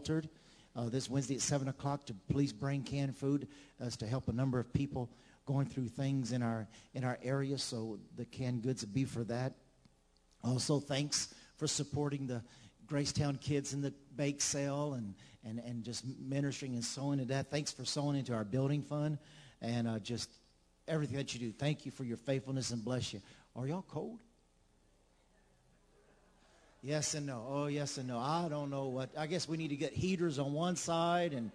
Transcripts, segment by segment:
sheltered uh, this Wednesday at 7 o'clock to please bring canned food as to help a number of people going through things in our, in our area. So the canned goods will be for that. Also, thanks for supporting the Gracetown kids in the bake sale and, and, and just ministering and sowing into that. Thanks for sowing into our building fund and uh, just everything that you do. Thank you for your faithfulness and bless you. Are y'all cold? Yes and no. Oh, yes and no. I don't know what. I guess we need to get heaters on one side and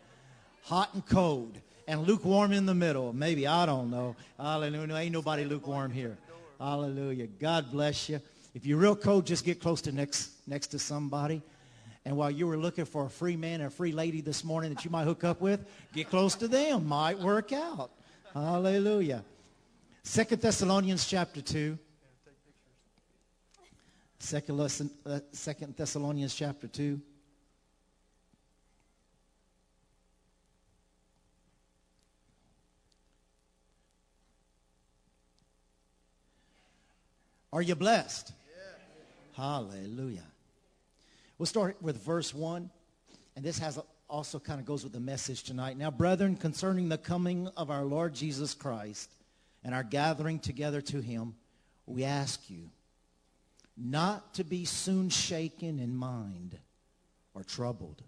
hot and cold and lukewarm in the middle. Maybe. I don't know. Hallelujah. Ain't nobody lukewarm here. Hallelujah. God bless you. If you're real cold, just get close to next, next to somebody. And while you were looking for a free man or a free lady this morning that you might hook up with, get close to them. Might work out. Hallelujah. Second Thessalonians chapter 2. Second, lesson, uh, Second Thessalonians chapter 2. Are you blessed? Yeah. Hallelujah. We'll start with verse 1. And this has also kind of goes with the message tonight. Now, brethren, concerning the coming of our Lord Jesus Christ and our gathering together to him, we ask you not to be soon shaken in mind or troubled.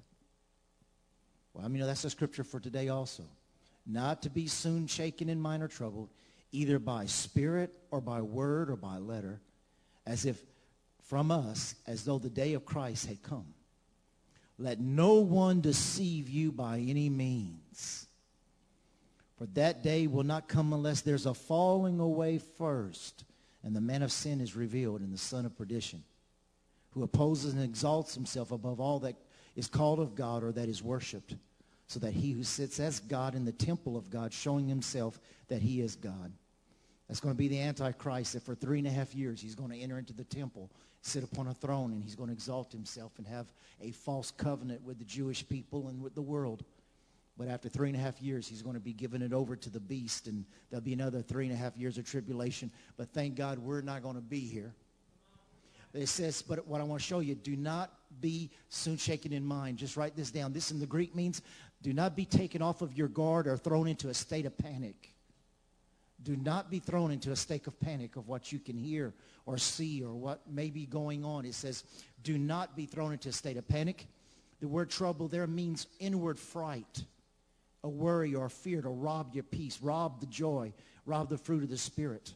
Well, I mean, that's the scripture for today also. Not to be soon shaken in mind or troubled, either by spirit or by word or by letter, as if from us, as though the day of Christ had come. Let no one deceive you by any means. For that day will not come unless there's a falling away first and the man of sin is revealed in the son of perdition, who opposes and exalts himself above all that is called of God or that is worshipped, so that he who sits as God in the temple of God, showing himself that he is God. That's going to be the Antichrist that for three and a half years he's going to enter into the temple, sit upon a throne, and he's going to exalt himself and have a false covenant with the Jewish people and with the world. But after three and a half years, he's going to be giving it over to the beast, and there'll be another three and a half years of tribulation. But thank God we're not going to be here. It says, but what I want to show you, do not be soon shaken in mind. Just write this down. This in the Greek means do not be taken off of your guard or thrown into a state of panic. Do not be thrown into a state of panic of what you can hear or see or what may be going on. It says, do not be thrown into a state of panic. The word trouble there means inward fright a worry or a fear to rob your peace, rob the joy, rob the fruit of the Spirit.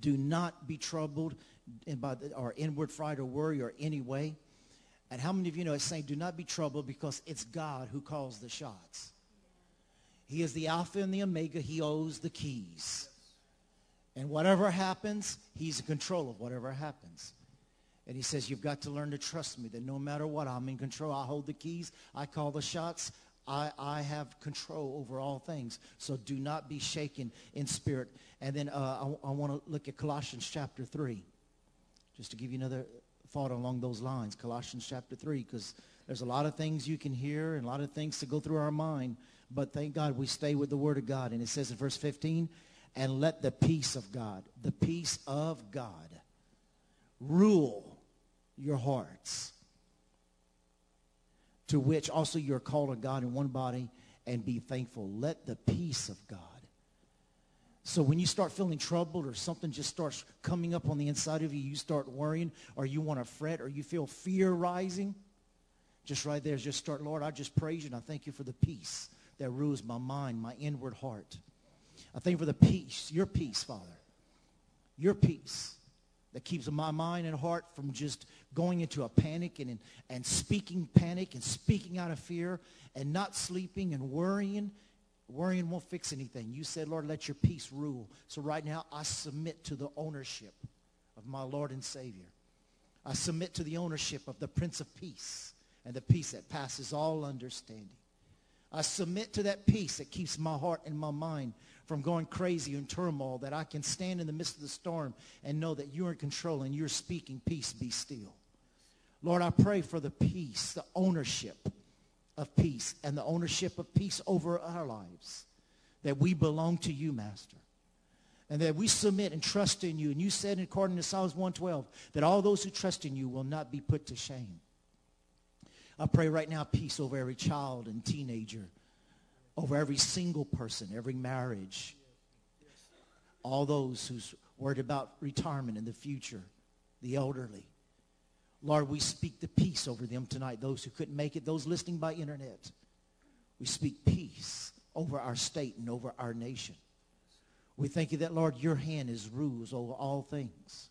Do not be troubled by the, or inward fright or worry or any way. And how many of you know it's saying do not be troubled because it's God who calls the shots. He is the Alpha and the Omega. He owes the keys. And whatever happens, he's in control of whatever happens. And he says, you've got to learn to trust me that no matter what, I'm in control. I hold the keys. I call the shots. I, I have control over all things. So do not be shaken in spirit. And then uh, I, I want to look at Colossians chapter 3, just to give you another thought along those lines. Colossians chapter 3, because there's a lot of things you can hear and a lot of things to go through our mind. But thank God we stay with the word of God. And it says in verse 15, and let the peace of God, the peace of God, rule your hearts to which also you're called to God in one body and be thankful. Let the peace of God. So when you start feeling troubled or something just starts coming up on the inside of you, you start worrying or you want to fret or you feel fear rising, just right there, just start, Lord, I just praise you and I thank you for the peace that rules my mind, my inward heart. I thank you for the peace, your peace, Father. Your peace that keeps my mind and heart from just going into a panic and, and speaking panic and speaking out of fear and not sleeping and worrying. Worrying won't fix anything. You said, Lord, let your peace rule. So right now, I submit to the ownership of my Lord and Savior. I submit to the ownership of the Prince of Peace and the peace that passes all understanding. I submit to that peace that keeps my heart and my mind from going crazy and turmoil, that I can stand in the midst of the storm and know that you're in control and you're speaking, peace be still. Lord, I pray for the peace, the ownership of peace and the ownership of peace over our lives, that we belong to you, Master. And that we submit and trust in you. And you said according to Psalms 112 that all those who trust in you will not be put to shame. I pray right now peace over every child and teenager, over every single person, every marriage, all those who's worried about retirement in the future, the elderly. Lord, we speak the peace over them tonight, those who couldn't make it, those listening by internet. We speak peace over our state and over our nation. We thank you that, Lord, your hand is rules over all things.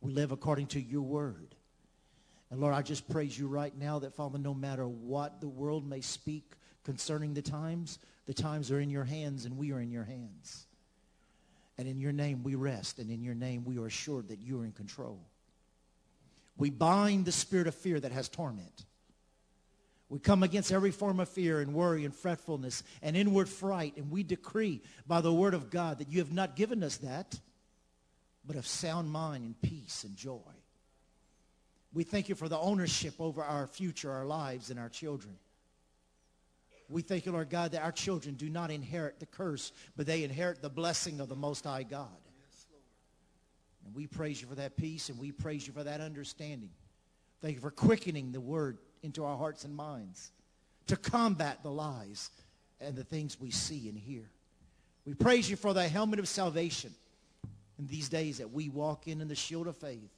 We live according to your word. And Lord, I just praise you right now that, Father, no matter what the world may speak concerning the times, the times are in your hands and we are in your hands. And in your name we rest, and in your name we are assured that you are in control. We bind the spirit of fear that has torment. We come against every form of fear and worry and fretfulness and inward fright, and we decree by the word of God that you have not given us that, but of sound mind and peace and joy. We thank you for the ownership over our future, our lives, and our children. We thank you, Lord God, that our children do not inherit the curse, but they inherit the blessing of the Most High God. And we praise you for that peace, and we praise you for that understanding. Thank you for quickening the word into our hearts and minds to combat the lies and the things we see and hear. We praise you for the helmet of salvation in these days that we walk in in the shield of faith.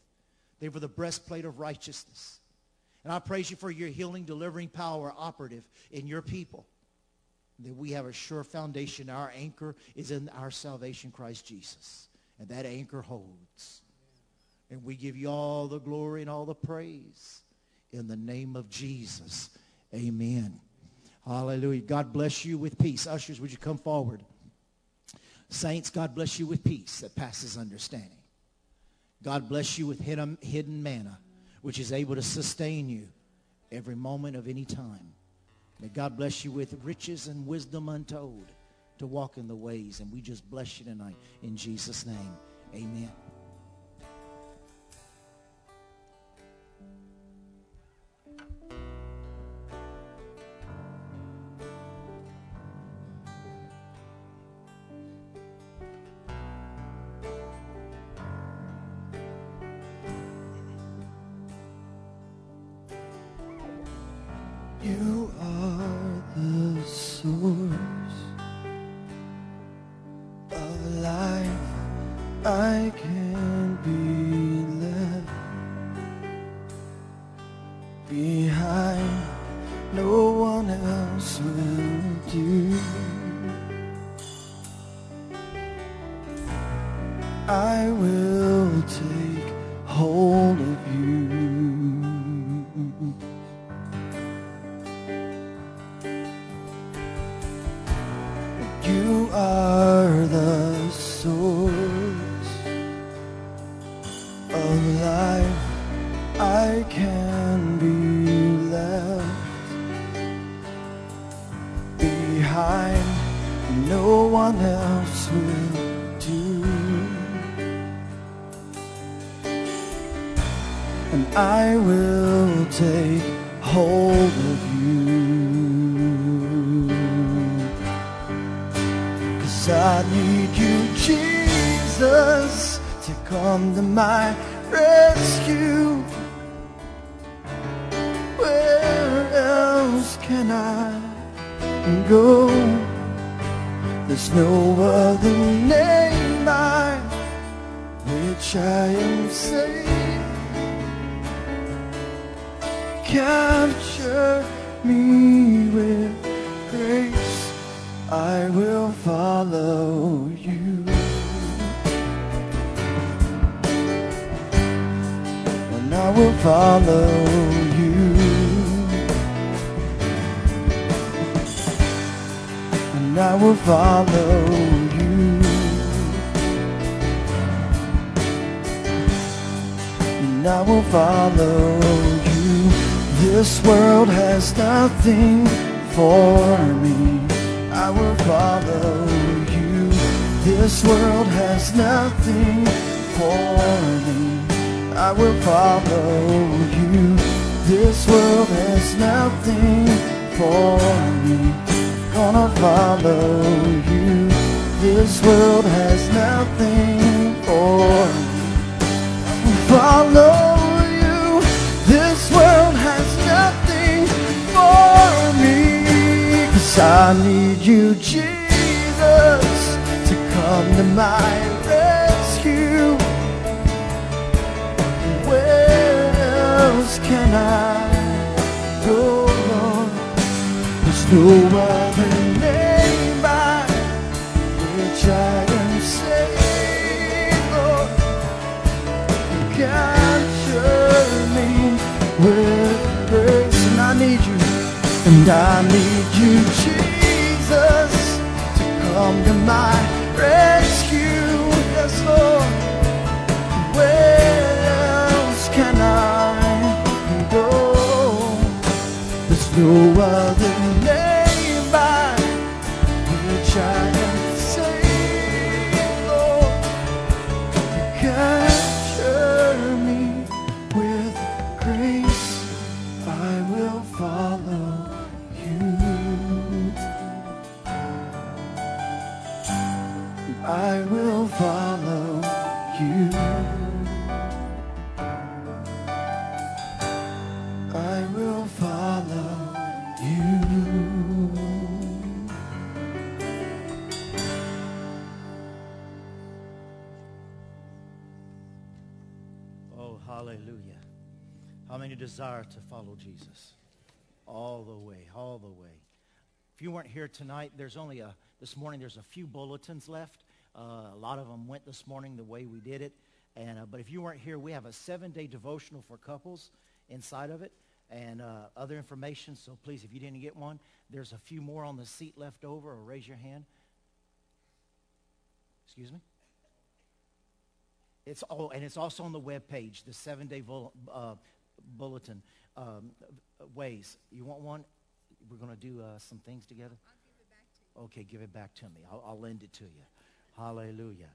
They were the breastplate of righteousness. And I praise you for your healing, delivering power operative in your people. That we have a sure foundation. Our anchor is in our salvation, Christ Jesus. And that anchor holds. And we give you all the glory and all the praise in the name of Jesus. Amen. Hallelujah. God bless you with peace. Ushers, would you come forward? Saints, God bless you with peace that passes understanding. God bless you with hidden manna, which is able to sustain you every moment of any time. May God bless you with riches and wisdom untold to walk in the ways. And we just bless you tonight in Jesus' name. Amen. You are the source of life. I can be left behind. No one else will do. And I will take hold Cause I need you, Jesus, to come to my rescue. Where else can I go? There's no other name by which I am saved. Capture me. Follow you. And I will follow you. And I will follow you. And I will follow you. This world has nothing follow you. This world has nothing for me. I will follow you. This world has nothing for me. Gonna follow you. This world has nothing for me. I will follow Yes, I need you, Jesus, to come to my rescue. Where else can I go, Lord? There's no other name by which I am saved, Lord. Capture me with grace, and I need you, and I need you, Jesus, to come to my rescue. Yes, Lord. Where else can I go? There's no other name All the way, all the way. If you weren't here tonight, there's only a, this morning, there's a few bulletins left. Uh, a lot of them went this morning the way we did it. And, uh, but if you weren't here, we have a seven-day devotional for couples inside of it and uh, other information. So please, if you didn't get one, there's a few more on the seat left over, or raise your hand. Excuse me? It's all, and it's also on the web page, the seven-day vul- uh, bulletin um, ways. You want one? We're going to do uh, some things together. Okay, give it back to me. I'll, I'll lend it to you. Hallelujah,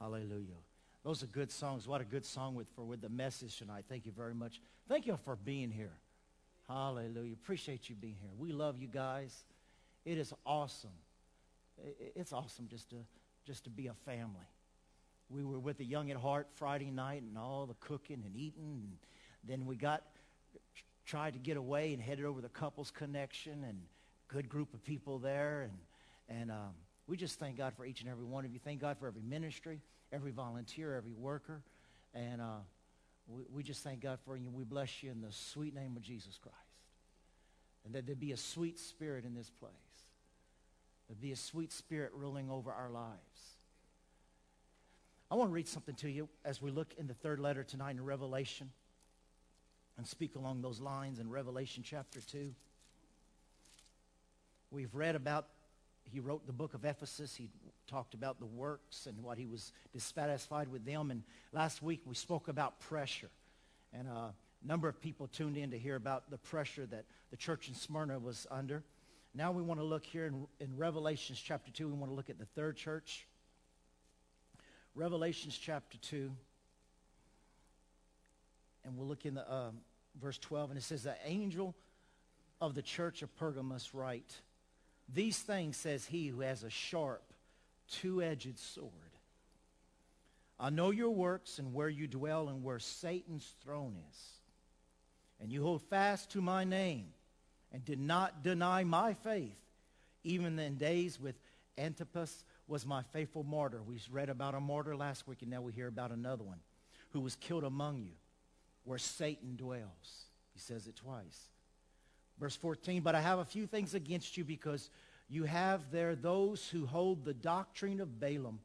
hallelujah. Those are good songs. What a good song with for with the message tonight. Thank you very much. Thank you for being here. Hallelujah. Appreciate you being here. We love you guys. It is awesome. It's awesome just to just to be a family we were with the Young at Heart Friday night and all the cooking and eating. And then we got tried to get away and headed over the couples connection and good group of people there. And, and um, we just thank God for each and every one of you. Thank God for every ministry, every volunteer, every worker. And uh, we, we just thank God for you. We bless you in the sweet name of Jesus Christ. And that there be a sweet spirit in this place. There be a sweet spirit ruling over our lives. I want to read something to you as we look in the third letter tonight in Revelation and speak along those lines in Revelation chapter 2. We've read about, he wrote the book of Ephesus. He talked about the works and what he was dissatisfied with them. And last week we spoke about pressure. And a number of people tuned in to hear about the pressure that the church in Smyrna was under. Now we want to look here in, in Revelations chapter 2. We want to look at the third church. Revelations chapter 2. And we'll look in the um, verse 12. And it says, The angel of the church of Pergamos write, These things says he who has a sharp, two-edged sword. I know your works and where you dwell and where Satan's throne is. And you hold fast to my name and did not deny my faith, even in days with Antipas was my faithful martyr. We read about a martyr last week, and now we hear about another one who was killed among you, where Satan dwells. He says it twice. Verse 14, but I have a few things against you because you have there those who hold the doctrine of Balaam,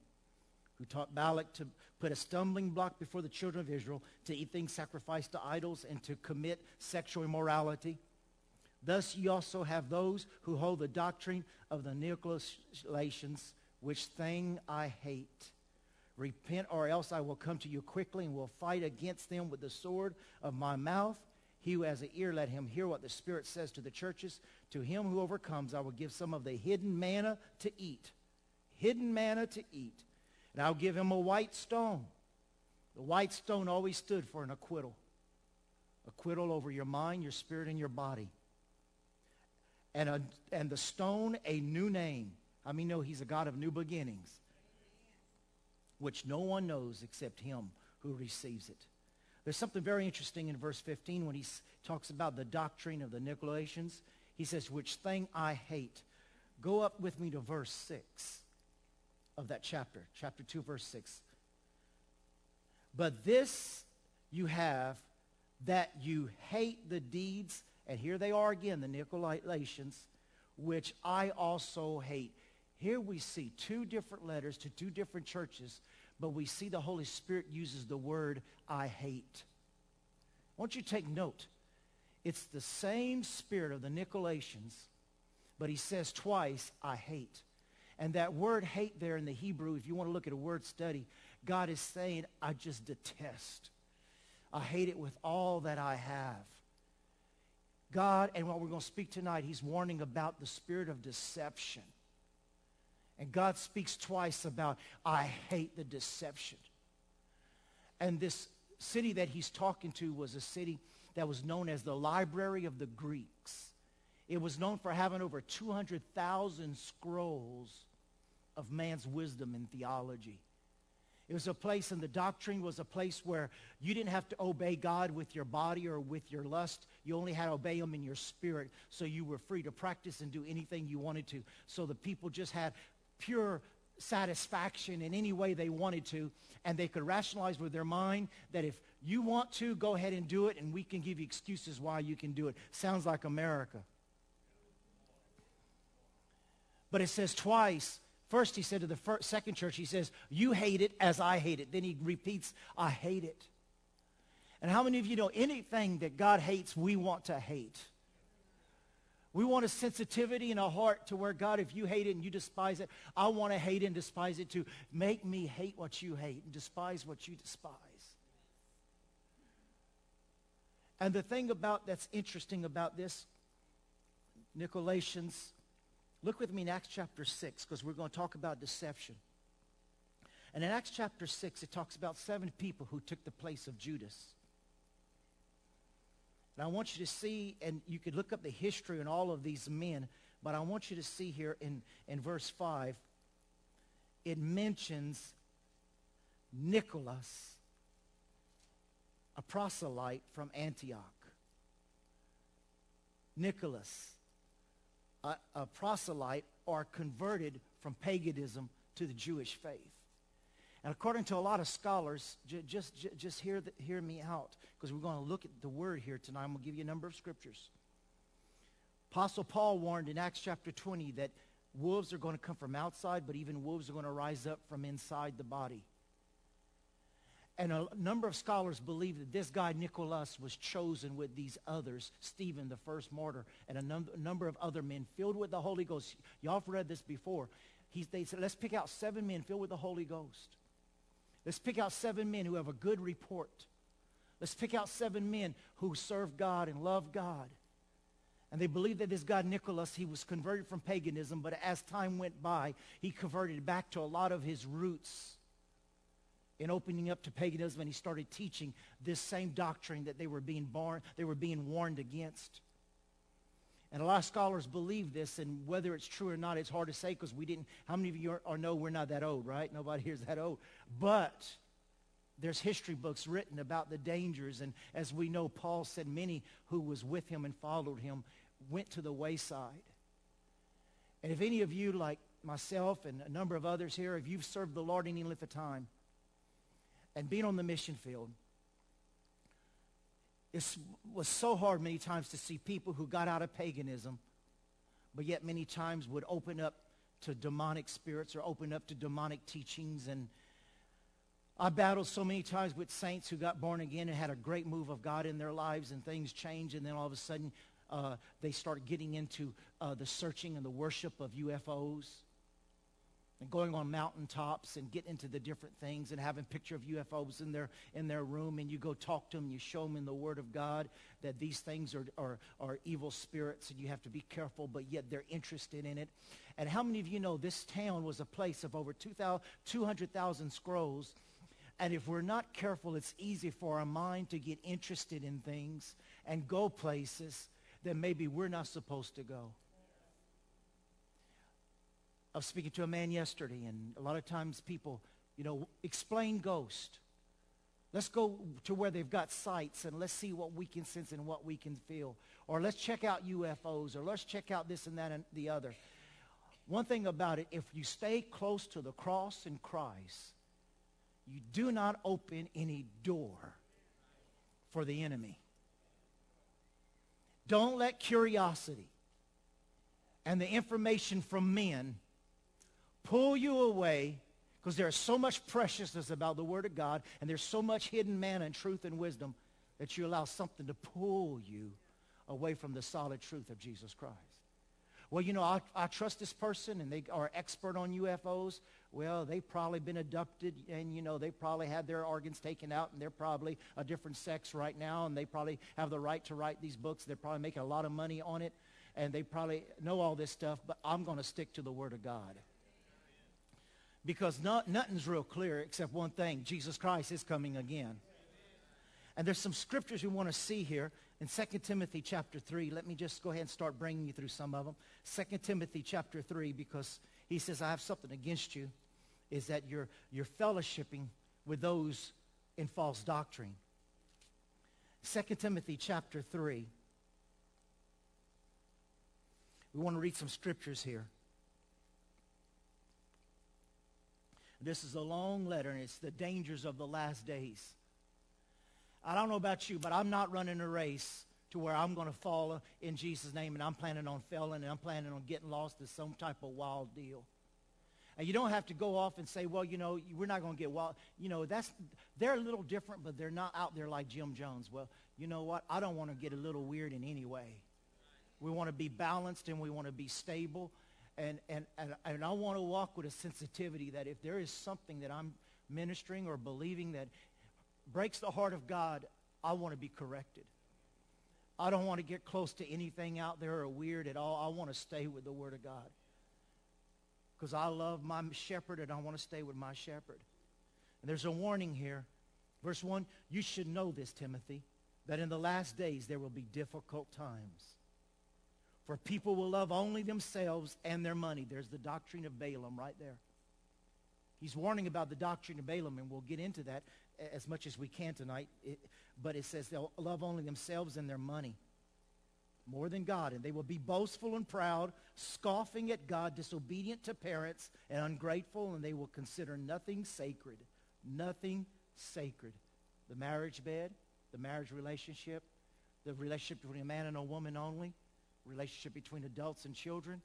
who taught Balak to put a stumbling block before the children of Israel, to eat things sacrificed to idols, and to commit sexual immorality. Thus you also have those who hold the doctrine of the Nicolaitans, which thing I hate. Repent, or else I will come to you quickly and will fight against them with the sword of my mouth. He who has an ear, let him hear what the Spirit says to the churches. To him who overcomes, I will give some of the hidden manna to eat. Hidden manna to eat. And I'll give him a white stone. The white stone always stood for an acquittal. Acquittal over your mind, your spirit, and your body. And, a, and the stone, a new name. I mean, no, he's a God of new beginnings, which no one knows except him who receives it. There's something very interesting in verse 15 when he talks about the doctrine of the Nicolaitans. He says, which thing I hate. Go up with me to verse 6 of that chapter, chapter 2, verse 6. But this you have that you hate the deeds, and here they are again, the Nicolaitans, which I also hate. Here we see two different letters to two different churches, but we see the Holy Spirit uses the word I hate. I want you to take note. It's the same spirit of the Nicolaitans, but he says twice, I hate. And that word hate there in the Hebrew, if you want to look at a word study, God is saying, I just detest. I hate it with all that I have. God, and what we're going to speak tonight, he's warning about the spirit of deception. And God speaks twice about, I hate the deception. And this city that he's talking to was a city that was known as the Library of the Greeks. It was known for having over 200,000 scrolls of man's wisdom and theology. It was a place, and the doctrine was a place where you didn't have to obey God with your body or with your lust. You only had to obey him in your spirit, so you were free to practice and do anything you wanted to. So the people just had pure satisfaction in any way they wanted to, and they could rationalize with their mind that if you want to, go ahead and do it, and we can give you excuses why you can do it. Sounds like America. But it says twice First, he said to the first, second church, he says, you hate it as I hate it. Then he repeats, I hate it. And how many of you know anything that God hates, we want to hate? We want a sensitivity in our heart to where, God, if you hate it and you despise it, I want to hate and despise it too. Make me hate what you hate and despise what you despise. And the thing about that's interesting about this, Nicolaitans, Look with me in Acts chapter 6 because we're going to talk about deception. And in Acts chapter 6, it talks about seven people who took the place of Judas. And I want you to see, and you could look up the history and all of these men, but I want you to see here in, in verse 5, it mentions Nicholas, a proselyte from Antioch. Nicholas a, a proselyte or converted from paganism to the Jewish faith. And according to a lot of scholars, j- just, j- just hear, the, hear me out because we're going to look at the word here tonight. I'm going to give you a number of scriptures. Apostle Paul warned in Acts chapter 20 that wolves are going to come from outside, but even wolves are going to rise up from inside the body. And a number of scholars believe that this guy, Nicholas, was chosen with these others, Stephen, the first martyr, and a, num- number of other men filled with the Holy Ghost. Y'all have read this before. He's, they said, let's pick out seven men filled with the Holy Ghost. Let's pick out seven men who have a good report. Let's pick out seven men who serve God and love God. And they believe that this guy, Nicholas, he was converted from paganism, but as time went by, he converted back to a lot of his roots in opening up to paganism and he started teaching this same doctrine that they were being born, they were being warned against. And a lot of scholars believe this, and whether it's true or not, it's hard to say because we didn't, how many of you are, are know we're not that old, right? Nobody here is that old. But there's history books written about the dangers, and as we know, Paul said many who was with him and followed him went to the wayside. And if any of you, like myself and a number of others here, if you've served the Lord any length of time, and been on the mission field, it was so hard many times to see people who got out of paganism, but yet many times would open up to demonic spirits or open up to demonic teachings. And I battled so many times with saints who got born again and had a great move of God in their lives and things change. And then all of a sudden, uh, they started getting into uh, the searching and the worship of UFOs and going on mountaintops and getting into the different things and having picture of UFOs in their in their room and you go talk to them you show them in the Word of God that these things are, are, are evil spirits and you have to be careful but yet they're interested in it. And how many of you know this town was a place of over 200,000 scrolls and if we're not careful it's easy for our mind to get interested in things and go places that maybe we're not supposed to go. I was speaking to a man yesterday, and a lot of times people, you know, explain ghost. Let's go to where they've got sights and let's see what we can sense and what we can feel. Or let's check out UFOs or let's check out this and that and the other. one thing about it, if you stay close to the cross in Christ, you do not open any door for the enemy. Don't let curiosity and the information from men pull you away because there's so much preciousness about the Word of God and there's so much hidden manna and truth and wisdom that you allow something to pull you away from the solid truth of Jesus Christ. Well, you know, I, I trust this person and they are expert on UFOs. Well, they've probably been abducted and, you know, they probably had their organs taken out and they're probably a different sex right now and they probably have the right to write these books. They're probably making a lot of money on it and they probably know all this stuff, but I'm going to stick to the Word of God. Because not, nothing's real clear except one thing. Jesus Christ is coming again. And there's some scriptures we want to see here in 2 Timothy chapter 3. Let me just go ahead and start bringing you through some of them. 2 Timothy chapter 3 because he says, I have something against you, is that you're, you're fellowshipping with those in false doctrine. 2 Timothy chapter 3. We want to read some scriptures here. This is a long letter, and it's the dangers of the last days. I don't know about you, but I'm not running a race to where I'm going to fall in Jesus' name, and I'm planning on failing, and I'm planning on getting lost in some type of wild deal. And you don't have to go off and say, well, you know, we're not going to get wild. You know, that's, they're a little different, but they're not out there like Jim Jones. Well, you know what? I don't want to get a little weird in any way. We want to be balanced and we want to be stable. And, and, and, and I want to walk with a sensitivity that if there is something that I'm ministering or believing that breaks the heart of God, I want to be corrected. I don't want to get close to anything out there or weird at all. I want to stay with the Word of God. Because I love my shepherd and I want to stay with my shepherd. And there's a warning here. Verse 1, you should know this, Timothy, that in the last days there will be difficult times. For people will love only themselves and their money. There's the doctrine of Balaam right there. He's warning about the doctrine of Balaam, and we'll get into that as much as we can tonight. It, but it says they'll love only themselves and their money more than God. And they will be boastful and proud, scoffing at God, disobedient to parents, and ungrateful, and they will consider nothing sacred. Nothing sacred. The marriage bed, the marriage relationship, the relationship between a man and a woman only, relationship between adults and children,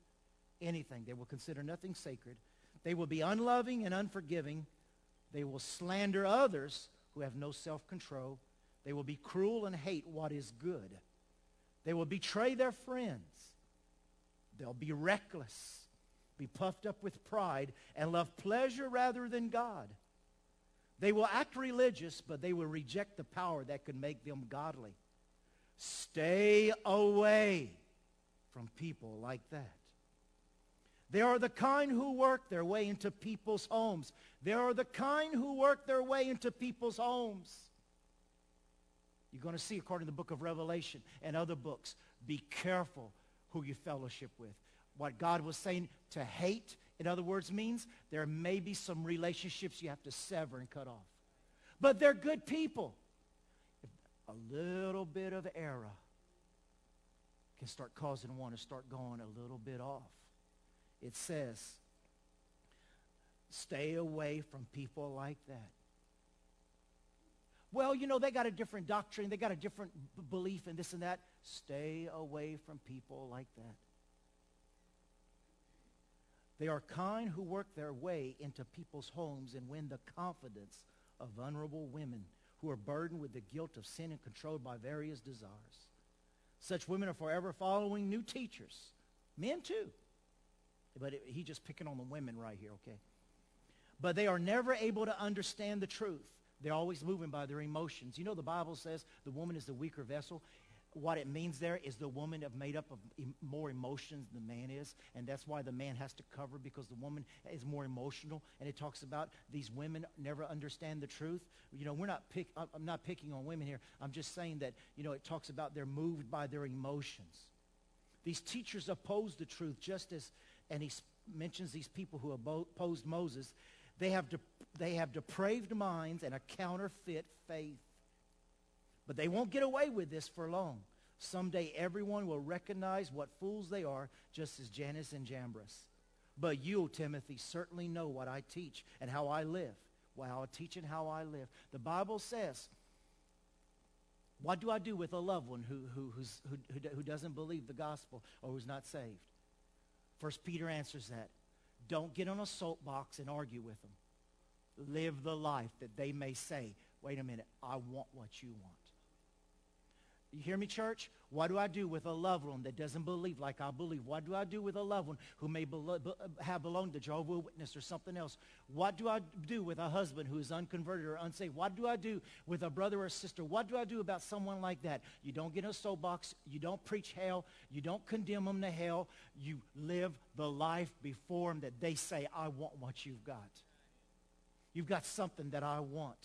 anything. They will consider nothing sacred. They will be unloving and unforgiving. They will slander others who have no self-control. They will be cruel and hate what is good. They will betray their friends. They'll be reckless, be puffed up with pride, and love pleasure rather than God. They will act religious, but they will reject the power that could make them godly. Stay away from people like that. They are the kind who work their way into people's homes. They are the kind who work their way into people's homes. You're going to see, according to the book of Revelation and other books, be careful who you fellowship with. What God was saying to hate, in other words, means there may be some relationships you have to sever and cut off. But they're good people. A little bit of error can start causing one to start going a little bit off. It says, stay away from people like that. Well, you know, they got a different doctrine. They got a different b- belief in this and that. Stay away from people like that. They are kind who work their way into people's homes and win the confidence of vulnerable women who are burdened with the guilt of sin and controlled by various desires. Such women are forever following new teachers. Men too. But it, he just picking on the women right here, okay? But they are never able to understand the truth. They're always moving by their emotions. You know the Bible says the woman is the weaker vessel. What it means there is the woman is made up of more emotions than the man is, and that's why the man has to cover because the woman is more emotional. And it talks about these women never understand the truth. You know, we're not pick. I'm not picking on women here. I'm just saying that you know it talks about they're moved by their emotions. These teachers oppose the truth just as, and he mentions these people who opposed Moses. They have, de- they have depraved minds and a counterfeit faith. But they won't get away with this for long. Someday everyone will recognize what fools they are, just as Jannes and Jambres. But you, Timothy, certainly know what I teach and how I live. Well, I teach and how I live. The Bible says, what do I do with a loved one who, who, who, who doesn't believe the gospel or who's not saved? First Peter answers that. Don't get on a soapbox and argue with them. Live the life that they may say, wait a minute, I want what you want. You hear me, church? What do I do with a loved one that doesn't believe like I believe? What do I do with a loved one who may be- have belonged to Jehovah's Witness or something else? What do I do with a husband who is unconverted or unsaved? What do I do with a brother or sister? What do I do about someone like that? You don't get in a soapbox. You don't preach hell. You don't condemn them to hell. You live the life before them that they say, I want what you've got. You've got something that I want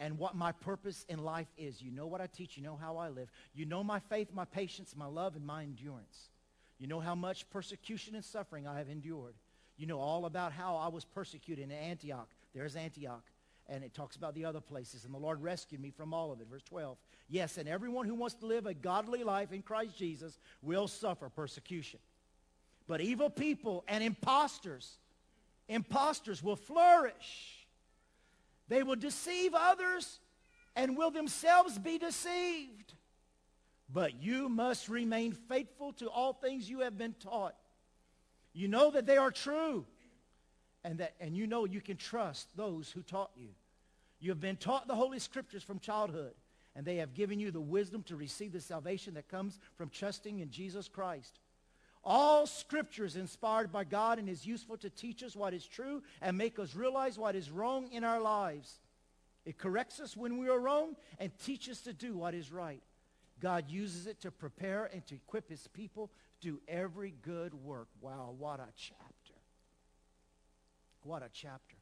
and what my purpose in life is. You know what I teach. You know how I live. You know my faith, my patience, my love, and my endurance. You know how much persecution and suffering I have endured. You know all about how I was persecuted in Antioch. There's Antioch. And it talks about the other places. And the Lord rescued me from all of it. Verse 12. Yes, and everyone who wants to live a godly life in Christ Jesus will suffer persecution. But evil people and impostors, impostors will flourish they will deceive others and will themselves be deceived. But you must remain faithful to all things you have been taught. You know that they are true and, that, and you know you can trust those who taught you. You have been taught the Holy Scriptures from childhood, and they have given you the wisdom to receive the salvation that comes from trusting in Jesus Christ. All Scripture is inspired by God and is useful to teach us what is true and make us realize what is wrong in our lives. It corrects us when we are wrong and teaches us to do what is right. God uses it to prepare and to equip his people to do every good work. Wow, what a chapter. What a chapter.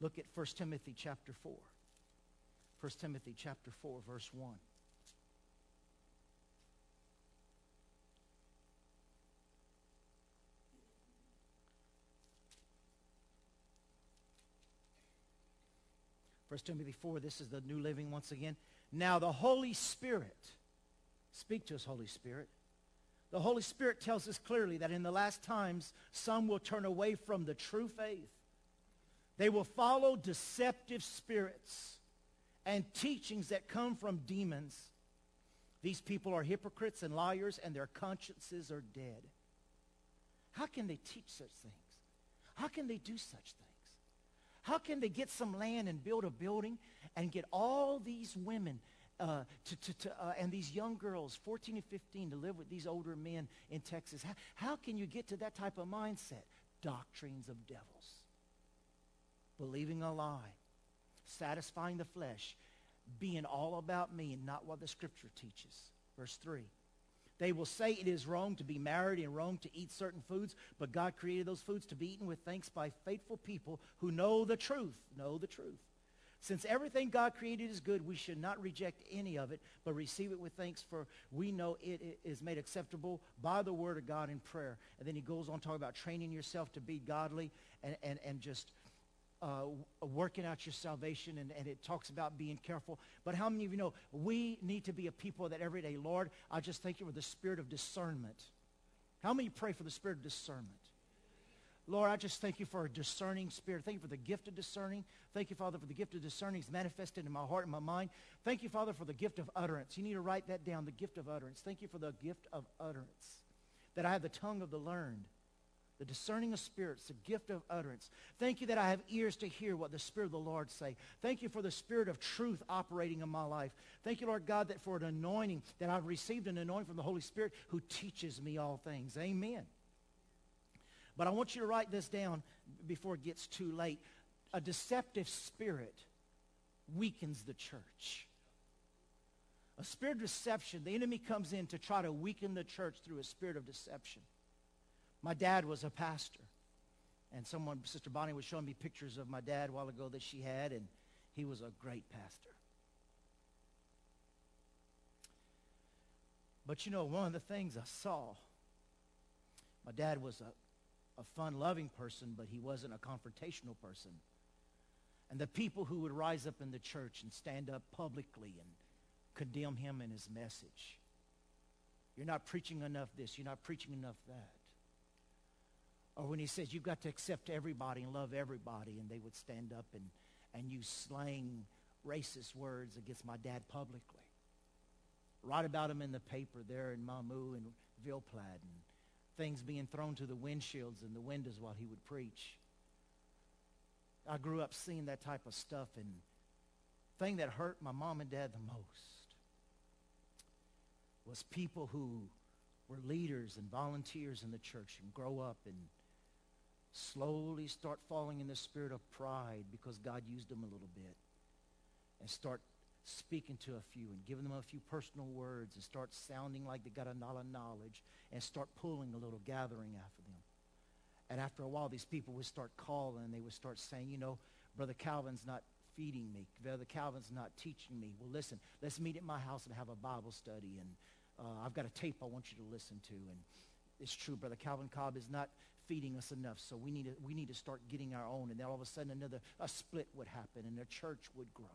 Look at 1 Timothy chapter 4. 1 Timothy chapter 4, verse 1. 1 Timothy 4, this is the New Living once again. Now the Holy Spirit, speak to us, Holy Spirit. The Holy Spirit tells us clearly that in the last times, some will turn away from the true faith. They will follow deceptive spirits and teachings that come from demons. These people are hypocrites and liars, and their consciences are dead. How can they teach such things? How can they do such things? How can they get some land and build a building and get all these women uh, to, to, to, uh, and these young girls, 14 and 15, to live with these older men in Texas? How, how can you get to that type of mindset? Doctrines of devils. Believing a lie. Satisfying the flesh. Being all about me and not what the scripture teaches. Verse 3. They will say it is wrong to be married and wrong to eat certain foods, but God created those foods to be eaten with thanks by faithful people who know the truth. Know the truth. Since everything God created is good, we should not reject any of it, but receive it with thanks, for we know it is made acceptable by the word of God in prayer. And then he goes on talking about training yourself to be godly and, and, and just uh, working out your salvation, and, and it talks about being careful. But how many of you know we need to be a people that every day, Lord, I just thank you for the spirit of discernment. How many pray for the spirit of discernment? Lord, I just thank you for a discerning spirit. Thank you for the gift of discerning. Thank you, Father, for the gift of discerning is manifested in my heart and my mind. Thank you, Father, for the gift of utterance. You need to write that down, the gift of utterance. Thank you for the gift of utterance, that I have the tongue of the learned the discerning of spirits, the gift of utterance. Thank you that I have ears to hear what the Spirit of the Lord say. Thank you for the Spirit of truth operating in my life. Thank you, Lord God, that for an anointing, that I've received an anointing from the Holy Spirit who teaches me all things. Amen. But I want you to write this down before it gets too late. A deceptive spirit weakens the church. A spirit of deception, the enemy comes in to try to weaken the church through a spirit of deception. My dad was a pastor. And someone, Sister Bonnie was showing me pictures of my dad a while ago that she had, and he was a great pastor. But you know, one of the things I saw, my dad was a, a fun, loving person, but he wasn't a confrontational person. And the people who would rise up in the church and stand up publicly and condemn him and his message. You're not preaching enough this. You're not preaching enough that. Or when he says you've got to accept everybody and love everybody, and they would stand up and, and use slang, racist words against my dad publicly. Write about him in the paper there in Mamou and Ville-Platte, and things being thrown to the windshields and the windows while he would preach. I grew up seeing that type of stuff, and thing that hurt my mom and dad the most was people who were leaders and volunteers in the church and grow up and slowly start falling in the spirit of pride because God used them a little bit and start speaking to a few and giving them a few personal words and start sounding like they got a lot of knowledge and start pulling a little gathering after them. And after a while, these people would start calling and they would start saying, you know, Brother Calvin's not feeding me. Brother Calvin's not teaching me. Well, listen, let's meet at my house and have a Bible study. And uh, I've got a tape I want you to listen to. And it's true, Brother Calvin Cobb is not feeding us enough, so we need to, we need to start getting our own. And then all of a sudden another a split would happen and the church would grow.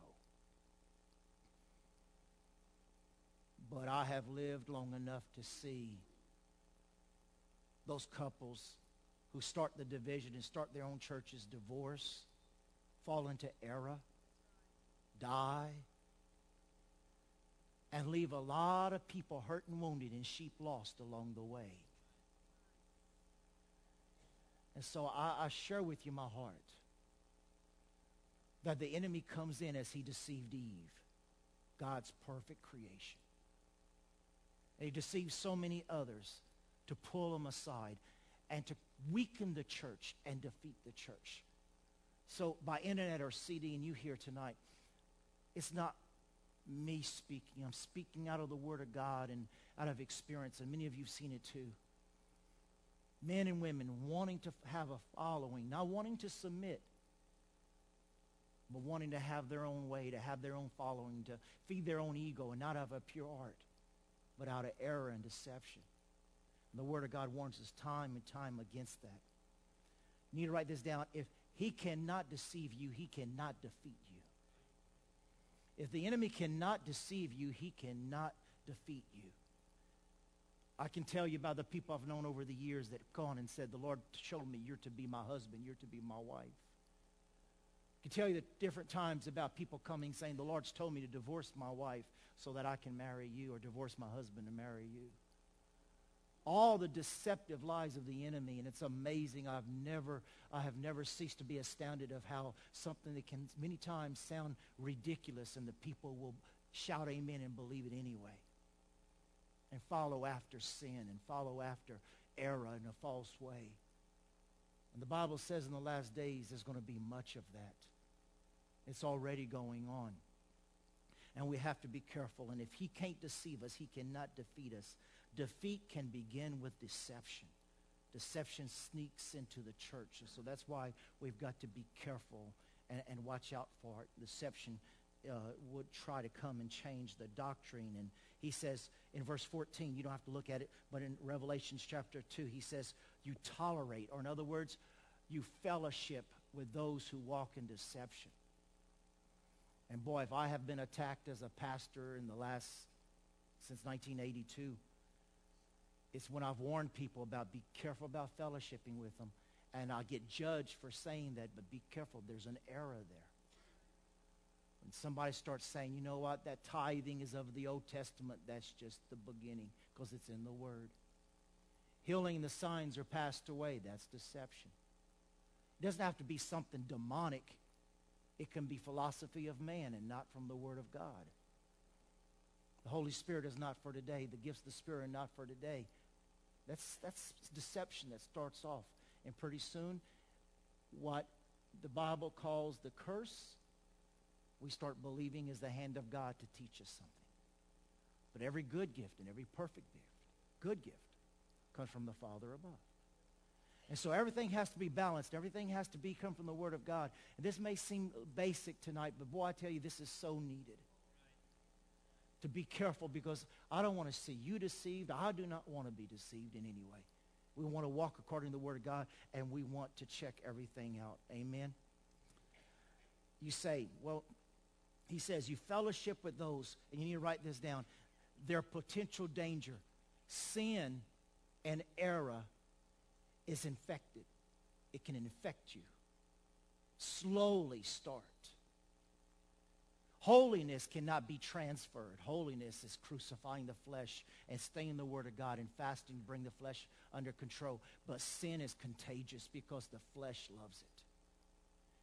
But I have lived long enough to see those couples who start the division and start their own churches divorce, fall into error, die, and leave a lot of people hurt and wounded and sheep lost along the way. And so I, I share with you my heart that the enemy comes in as he deceived Eve, God's perfect creation. And he deceives so many others to pull them aside and to weaken the church and defeat the church. So by internet or CD and you here tonight, it's not me speaking. I'm speaking out of the Word of God and out of experience, and many of you have seen it too. Men and women wanting to have a following, not wanting to submit, but wanting to have their own way, to have their own following, to feed their own ego, and not out of a pure heart, but out of error and deception. And the Word of God warns us time and time against that. You need to write this down. If he cannot deceive you, he cannot defeat you. If the enemy cannot deceive you, he cannot defeat you. I can tell you about the people I've known over the years that have gone and said, the Lord showed me you're to be my husband, you're to be my wife. I can tell you the different times about people coming saying, the Lord's told me to divorce my wife so that I can marry you or divorce my husband and marry you. All the deceptive lies of the enemy and it's amazing. I've never i have never ceased to be astounded of how something that can many times sound ridiculous and the people will shout amen and believe it anyway and follow after sin and follow after error in a false way and the bible says in the last days there's going to be much of that it's already going on and we have to be careful and if he can't deceive us he cannot defeat us defeat can begin with deception. Deception sneaks into the church. And so that's why we've got to be careful and, and watch out for it. Deception uh, would try to come and change the doctrine. And he says in verse 14, you don't have to look at it, but in Revelations chapter 2, he says, you tolerate, or in other words, you fellowship with those who walk in deception. And boy, if I have been attacked as a pastor in the last, since 1982, it's when I've warned people about be careful about fellowshipping with them. And I get judged for saying that, but be careful. There's an error there. When somebody starts saying, you know what, that tithing is of the Old Testament, that's just the beginning because it's in the Word. Healing the signs are passed away. That's deception. It doesn't have to be something demonic. It can be philosophy of man and not from the Word of God. The Holy Spirit is not for today. The gifts of the Spirit are not for today. That's, that's deception that starts off. And pretty soon, what the Bible calls the curse, we start believing is the hand of God to teach us something. But every good gift and every perfect gift, good gift, comes from the Father above. And so everything has to be balanced. Everything has to be come from the Word of God. And this may seem basic tonight, but boy, I tell you, this is so needed to be careful because I don't want to see you deceived. I do not want to be deceived in any way. We want to walk according to the Word of God, and we want to check everything out. Amen? You say, well, he says, you fellowship with those, and you need to write this down, their potential danger. Sin and error is infected. it can infect you. Slowly start. Holiness cannot be transferred. Holiness is crucifying the flesh and staying in the Word of God and fasting to bring the flesh under control. But sin is contagious because the flesh loves it.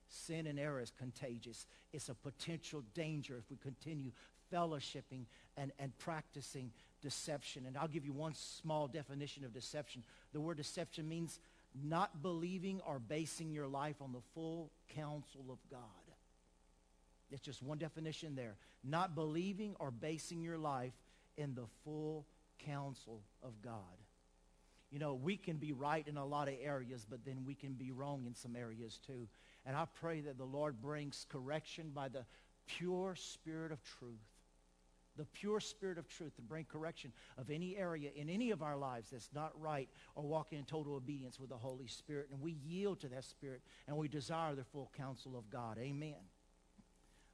Sin and error is contagious. It's a potential danger if we continue fellowshipping and, and practicing deception. And I'll give you one small definition of deception. The word deception means not believing or basing your life on the full counsel of God. It's just one definition there. Not believing or basing your life in the full counsel of God. You know, we can be right in a lot of areas, but then we can be wrong in some areas too. And I pray that the Lord brings correction by the pure spirit of truth. The pure spirit of truth to bring correction of any area in any of our lives that's not right or walking in total obedience with the Holy Spirit. And we yield to that spirit and we desire the full counsel of God. Amen.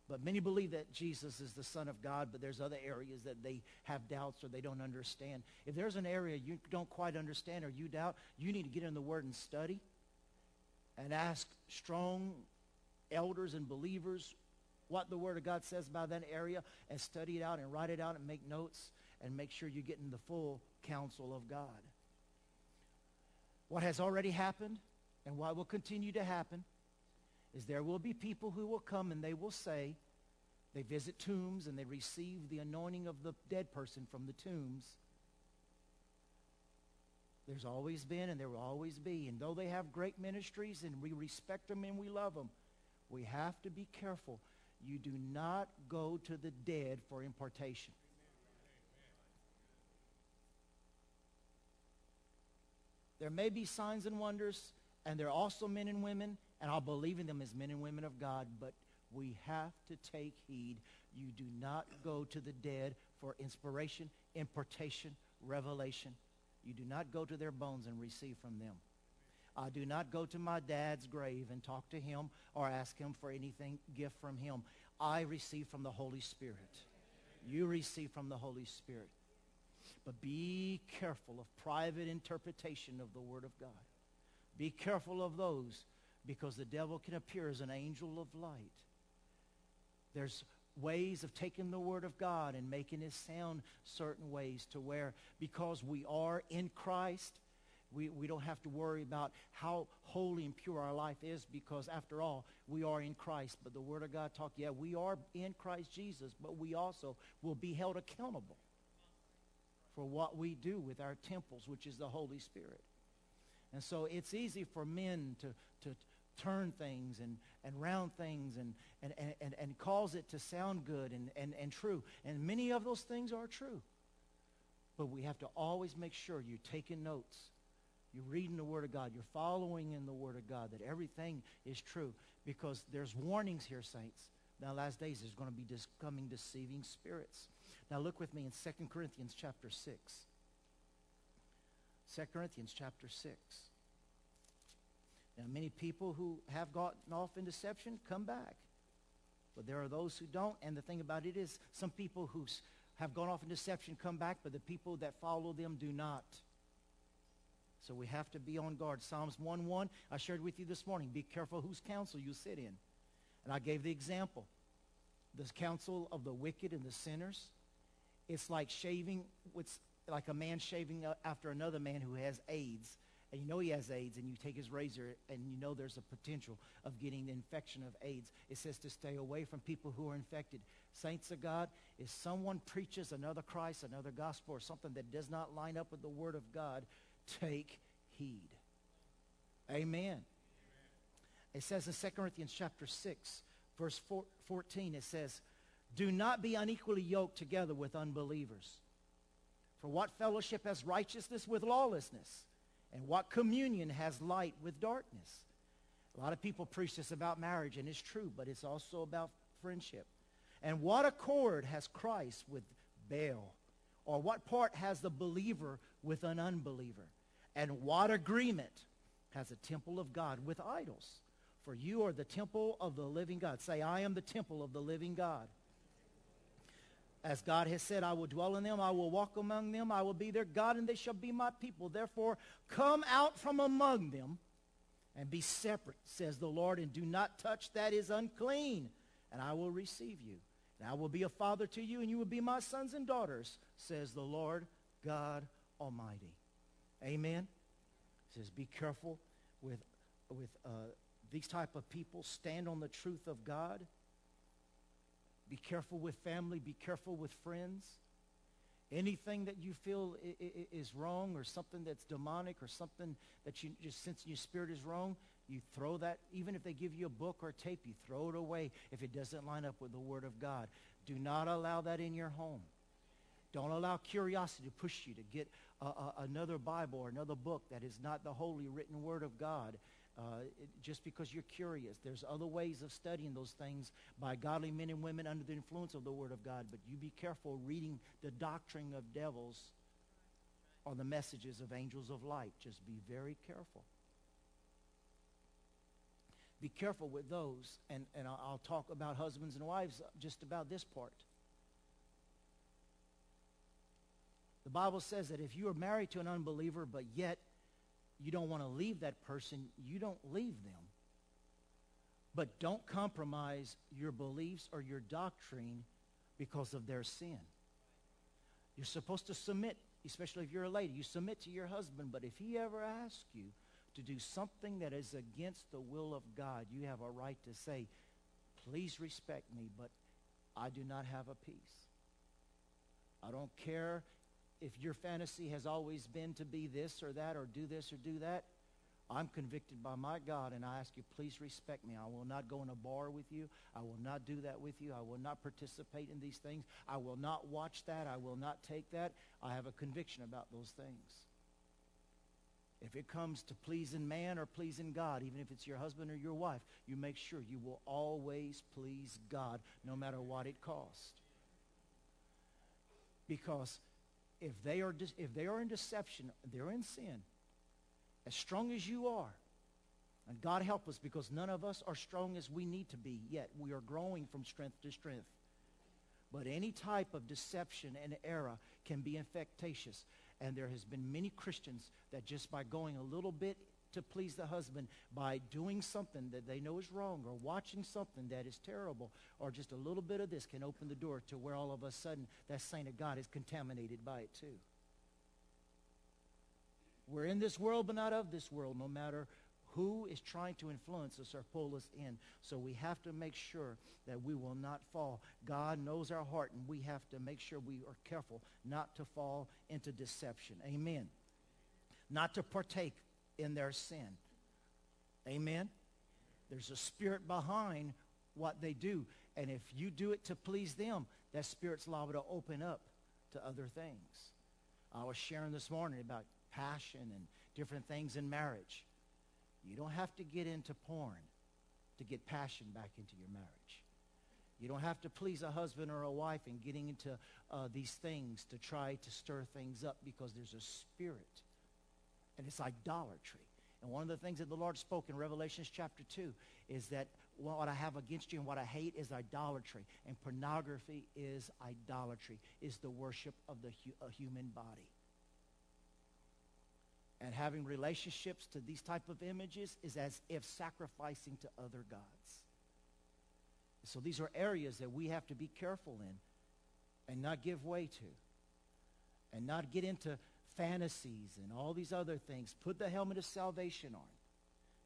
But many believe that Jesus is the Son of God, but there's other areas that they have doubts or they don't understand. If there's an area you don't quite understand or you doubt, you need to get in the Word and study and ask strong elders and believers what the Word of God says about that area and study it out and write it out and make notes and make sure you're getting the full counsel of God. What has already happened and what will continue to happen is there will be people who will come and they will say, they visit tombs and they receive the anointing of the dead person from the tombs. There's always been and there will always be. And though they have great ministries and we respect them and we love them, we have to be careful. You do not go to the dead for impartation. There may be signs and wonders, and there are also men and women and I'll believe in them as men and women of God, but we have to take heed. You do not go to the dead for inspiration, impartation, revelation. You do not go to their bones and receive from them. I do not go to my dad's grave and talk to him or ask him for anything, gift from him. I receive from the Holy Spirit. You receive from the Holy Spirit. But be careful of private interpretation of the Word of God. Be careful of those because the devil can appear as an angel of light. There's ways of taking the word of God and making it sound certain ways to where because we are in Christ, we, we don't have to worry about how holy and pure our life is because after all, we are in Christ. But the word of God talk, yeah, we are in Christ Jesus, but we also will be held accountable for what we do with our temples, which is the Holy Spirit. And so it's easy for men to, to, turn things and, and round things and, and, and, and cause it to sound good and, and, and true. And many of those things are true. But we have to always make sure you're taking notes. You're reading the Word of God. You're following in the Word of God that everything is true. Because there's warnings here, saints. Now, last days, there's going to be this coming deceiving spirits. Now, look with me in 2 Corinthians chapter 6. 2 Corinthians chapter 6. Now, many people who have gotten off in deception come back. But there are those who don't. And the thing about it is some people who have gone off in deception come back, but the people that follow them do not. So we have to be on guard. Psalms 1.1, I shared with you this morning. Be careful whose counsel you sit in. And I gave the example. The counsel of the wicked and the sinners. It's like shaving, it's like a man shaving uh, after another man who has AIDS and you know he has AIDS, and you take his razor, and you know there's a potential of getting the infection of AIDS. It says to stay away from people who are infected. Saints of God, if someone preaches another Christ, another gospel, or something that does not line up with the Word of God, take heed. Amen. It says in 2 Corinthians chapter 6, verse 14, it says, Do not be unequally yoked together with unbelievers. For what fellowship has righteousness with lawlessness? And what communion has light with darkness? A lot of people preach this about marriage, and it's true, but it's also about friendship. And what accord has Christ with Baal? Or what part has the believer with an unbeliever? And what agreement has a temple of God with idols? For you are the temple of the living God. Say, I am the temple of the living God. As God has said, I will dwell in them, I will walk among them, I will be their God, and they shall be my people. Therefore, come out from among them and be separate, says the Lord, and do not touch that is unclean, and I will receive you. And I will be a father to you, and you will be my sons and daughters, says the Lord God Almighty. Amen. It says, be careful with, with uh, these type of people. Stand on the truth of God. Be careful with family. Be careful with friends. Anything that you feel is wrong or something that's demonic or something that you just sense in your spirit is wrong, you throw that, even if they give you a book or a tape, you throw it away if it doesn't line up with the Word of God. Do not allow that in your home. Don't allow curiosity to push you to get a, a, another Bible or another book that is not the holy written Word of God uh, it, just because you're curious. There's other ways of studying those things by godly men and women under the influence of the Word of God. But you be careful reading the doctrine of devils or the messages of angels of light. Just be very careful. Be careful with those, and, and I'll, I'll talk about husbands and wives just about this part. The Bible says that if you are married to an unbeliever, but yet you don't want to leave that person, you don't leave them. But don't compromise your beliefs or your doctrine because of their sin. You're supposed to submit, especially if you're a lady. You submit to your husband, but if he ever asks you to do something that is against the will of God, you have a right to say, please respect me, but I do not have a peace. I don't care if your fantasy has always been to be this or that or do this or do that, I'm convicted by my God, and I ask you, please respect me. I will not go in a bar with you. I will not do that with you. I will not participate in these things. I will not watch that. I will not take that. I have a conviction about those things. If it comes to pleasing man or pleasing God, even if it's your husband or your wife, you make sure you will always please God, no matter what it costs. Because if they are, if they are in deception, they're in sin, as strong as you are, and God help us because none of us are strong as we need to be yet. We are growing from strength to strength. But any type of deception and error can be infectious. And there has been many Christians that just by going a little bit to please the husband by doing something that they know is wrong or watching something that is terrible or just a little bit of this can open the door to where all of a sudden that saint of God is contaminated by it too. We're in this world but not of this world no matter who is trying to influence us or pull us in. So we have to make sure that we will not fall. God knows our heart, and we have to make sure we are careful not to fall into deception. Amen. Not to partake in their sin. Amen? There's a spirit behind what they do. And if you do it to please them, that spirit's liable to open up to other things. I was sharing this morning about passion and different things in marriage. You don't have to get into porn to get passion back into your marriage. You don't have to please a husband or a wife in getting into uh, these things to try to stir things up because there's a spirit and it's idolatry. And one of the things that the Lord spoke in Revelations chapter 2 is that what I have against you and what I hate is idolatry. And pornography is idolatry, is the worship of the hu- human body. And having relationships to these type of images is as if sacrificing to other gods. So these are areas that we have to be careful in and not give way to. And not get into fantasies and all these other things. Put the helmet of salvation on.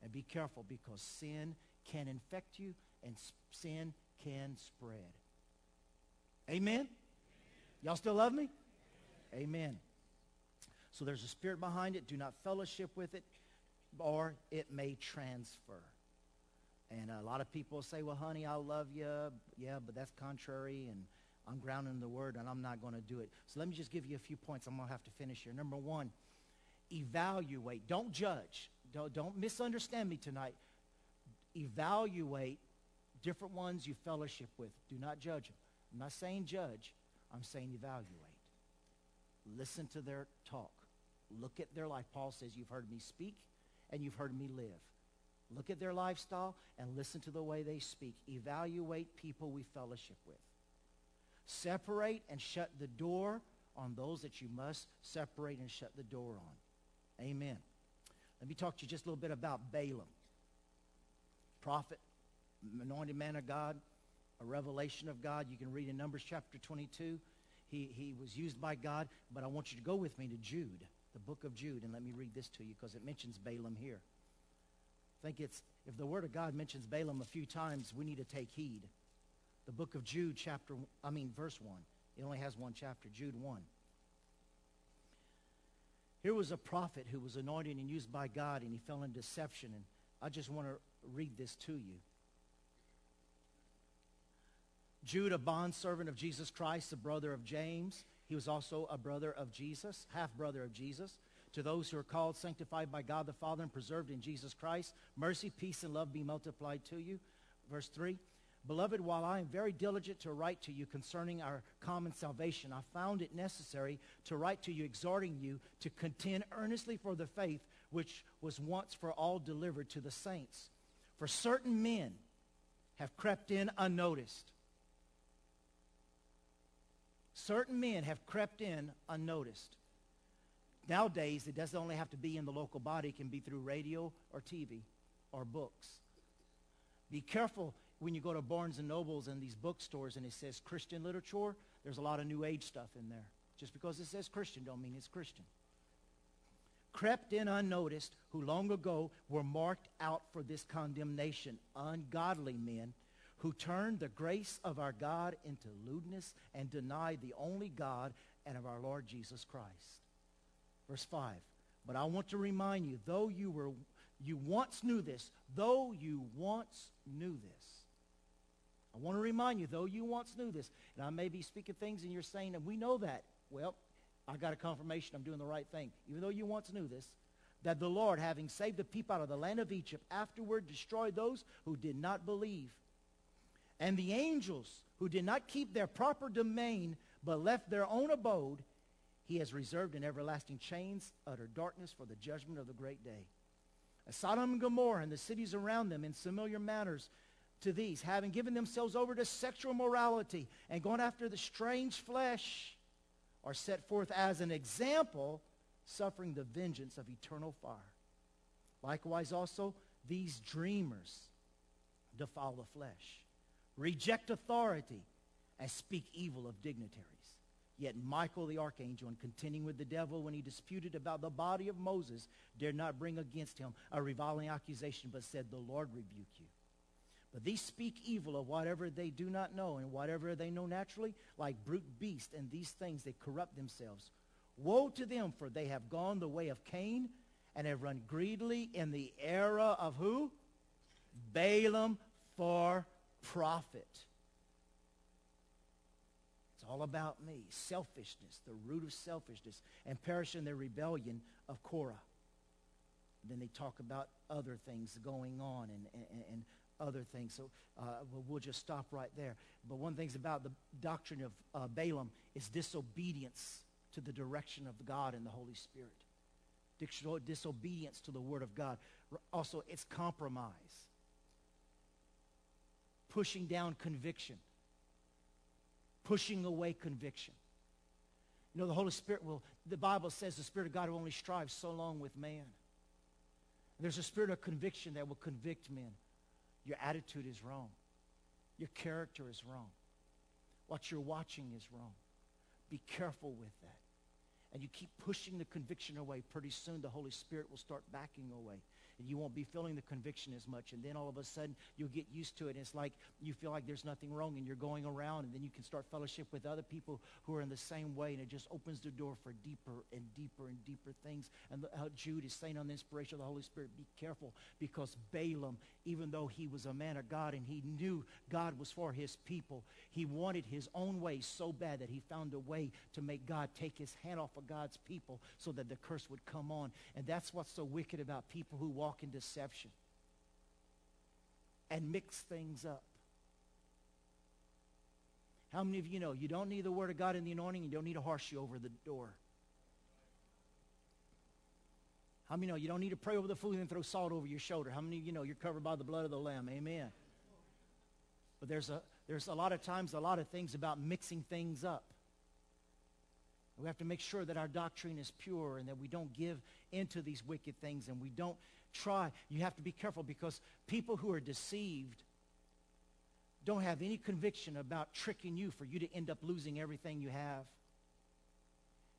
And be careful because sin can infect you and sin can spread. Amen? Y'all still love me? Amen. So there's a spirit behind it. Do not fellowship with it or it may transfer. And a lot of people say, well, honey, I love you. Yeah, but that's contrary. And I'm grounded in the word and I'm not going to do it. So let me just give you a few points. I'm going to have to finish here. Number one, evaluate. Don't judge. Don't, don't misunderstand me tonight. Evaluate different ones you fellowship with. Do not judge them. I'm not saying judge. I'm saying evaluate. Listen to their talk. Look at their life. Paul says, you've heard me speak and you've heard me live. Look at their lifestyle and listen to the way they speak. Evaluate people we fellowship with. Separate and shut the door on those that you must separate and shut the door on. Amen. Let me talk to you just a little bit about Balaam. Prophet, anointed man of God, a revelation of God. You can read in Numbers chapter 22. He, he was used by God, but I want you to go with me to Jude, the book of Jude, and let me read this to you because it mentions Balaam here. I think it's, if the word of God mentions Balaam a few times, we need to take heed. The book of Jude, chapter, I mean, verse 1. It only has one chapter, Jude 1. Here was a prophet who was anointed and used by God, and he fell in deception. And I just want to read this to you. Jude, a bondservant of Jesus Christ, the brother of James. He was also a brother of Jesus, half-brother of Jesus. To those who are called, sanctified by God the Father, and preserved in Jesus Christ, mercy, peace, and love be multiplied to you. Verse 3. Beloved, while I am very diligent to write to you concerning our common salvation, I found it necessary to write to you, exhorting you to contend earnestly for the faith which was once for all delivered to the saints. For certain men have crept in unnoticed. Certain men have crept in unnoticed. Nowadays, it doesn't only have to be in the local body. It can be through radio or TV or books. Be careful when you go to Barnes and Nobles and these bookstores and it says Christian literature, there's a lot of New Age stuff in there. Just because it says Christian don't mean it's Christian. Crept in unnoticed, who long ago were marked out for this condemnation, ungodly men who turned the grace of our God into lewdness and denied the only God and of our Lord Jesus Christ. Verse 5. But I want to remind you, though you were you once knew this, though you once knew this, I want to remind you, though you once knew this, and I may be speaking things and you're saying, and we know that. Well, I got a confirmation I'm doing the right thing. Even though you once knew this, that the Lord, having saved the people out of the land of Egypt, afterward destroyed those who did not believe. And the angels who did not keep their proper domain, but left their own abode, he has reserved in everlasting chains, utter darkness for the judgment of the great day. As Sodom and Gomorrah and the cities around them in similar manners to these, having given themselves over to sexual morality and gone after the strange flesh, are set forth as an example, suffering the vengeance of eternal fire. Likewise also, these dreamers defile the flesh, reject authority, and speak evil of dignitaries. Yet Michael the archangel, in contending with the devil when he disputed about the body of Moses, dared not bring against him a reviling accusation, but said, The Lord rebuke you. But these speak evil of whatever they do not know, and whatever they know naturally, like brute beasts, and these things they corrupt themselves. Woe to them, for they have gone the way of Cain, and have run greedily in the era of who? Balaam for profit. It's all about me. Selfishness, the root of selfishness, and perish in their rebellion of Korah. Then they talk about other things going on and, and, and other things. So uh, we'll just stop right there. But one thing's about the doctrine of uh, Balaam is disobedience to the direction of God and the Holy Spirit. Disobedience to the Word of God. Also, it's compromise. Pushing down conviction. Pushing away conviction. You know, the Holy Spirit will, the Bible says the Spirit of God will only strive so long with man. There's a spirit of conviction that will convict men. Your attitude is wrong. Your character is wrong. What you're watching is wrong. Be careful with that. And you keep pushing the conviction away, pretty soon the Holy Spirit will start backing away and you won't be feeling the conviction as much. And then all of a sudden, you'll get used to it. And it's like you feel like there's nothing wrong, and you're going around, and then you can start fellowship with other people who are in the same way, and it just opens the door for deeper and deeper and deeper things. And how uh, Jude is saying on the inspiration of the Holy Spirit, be careful, because Balaam, even though he was a man of God and he knew God was for his people, he wanted his own way so bad that he found a way to make God take his hand off of God's people so that the curse would come on. And that's what's so wicked about people who walk walk in deception and mix things up. How many of you know you don't need the word of God in the anointing, you don't need a horseshoe over the door? How many know you don't need to pray over the food and throw salt over your shoulder? How many of you know you're covered by the blood of the Lamb? Amen. But there's a, there's a lot of times, a lot of things about mixing things up. We have to make sure that our doctrine is pure and that we don't give into these wicked things and we don't try. You have to be careful because people who are deceived don't have any conviction about tricking you for you to end up losing everything you have.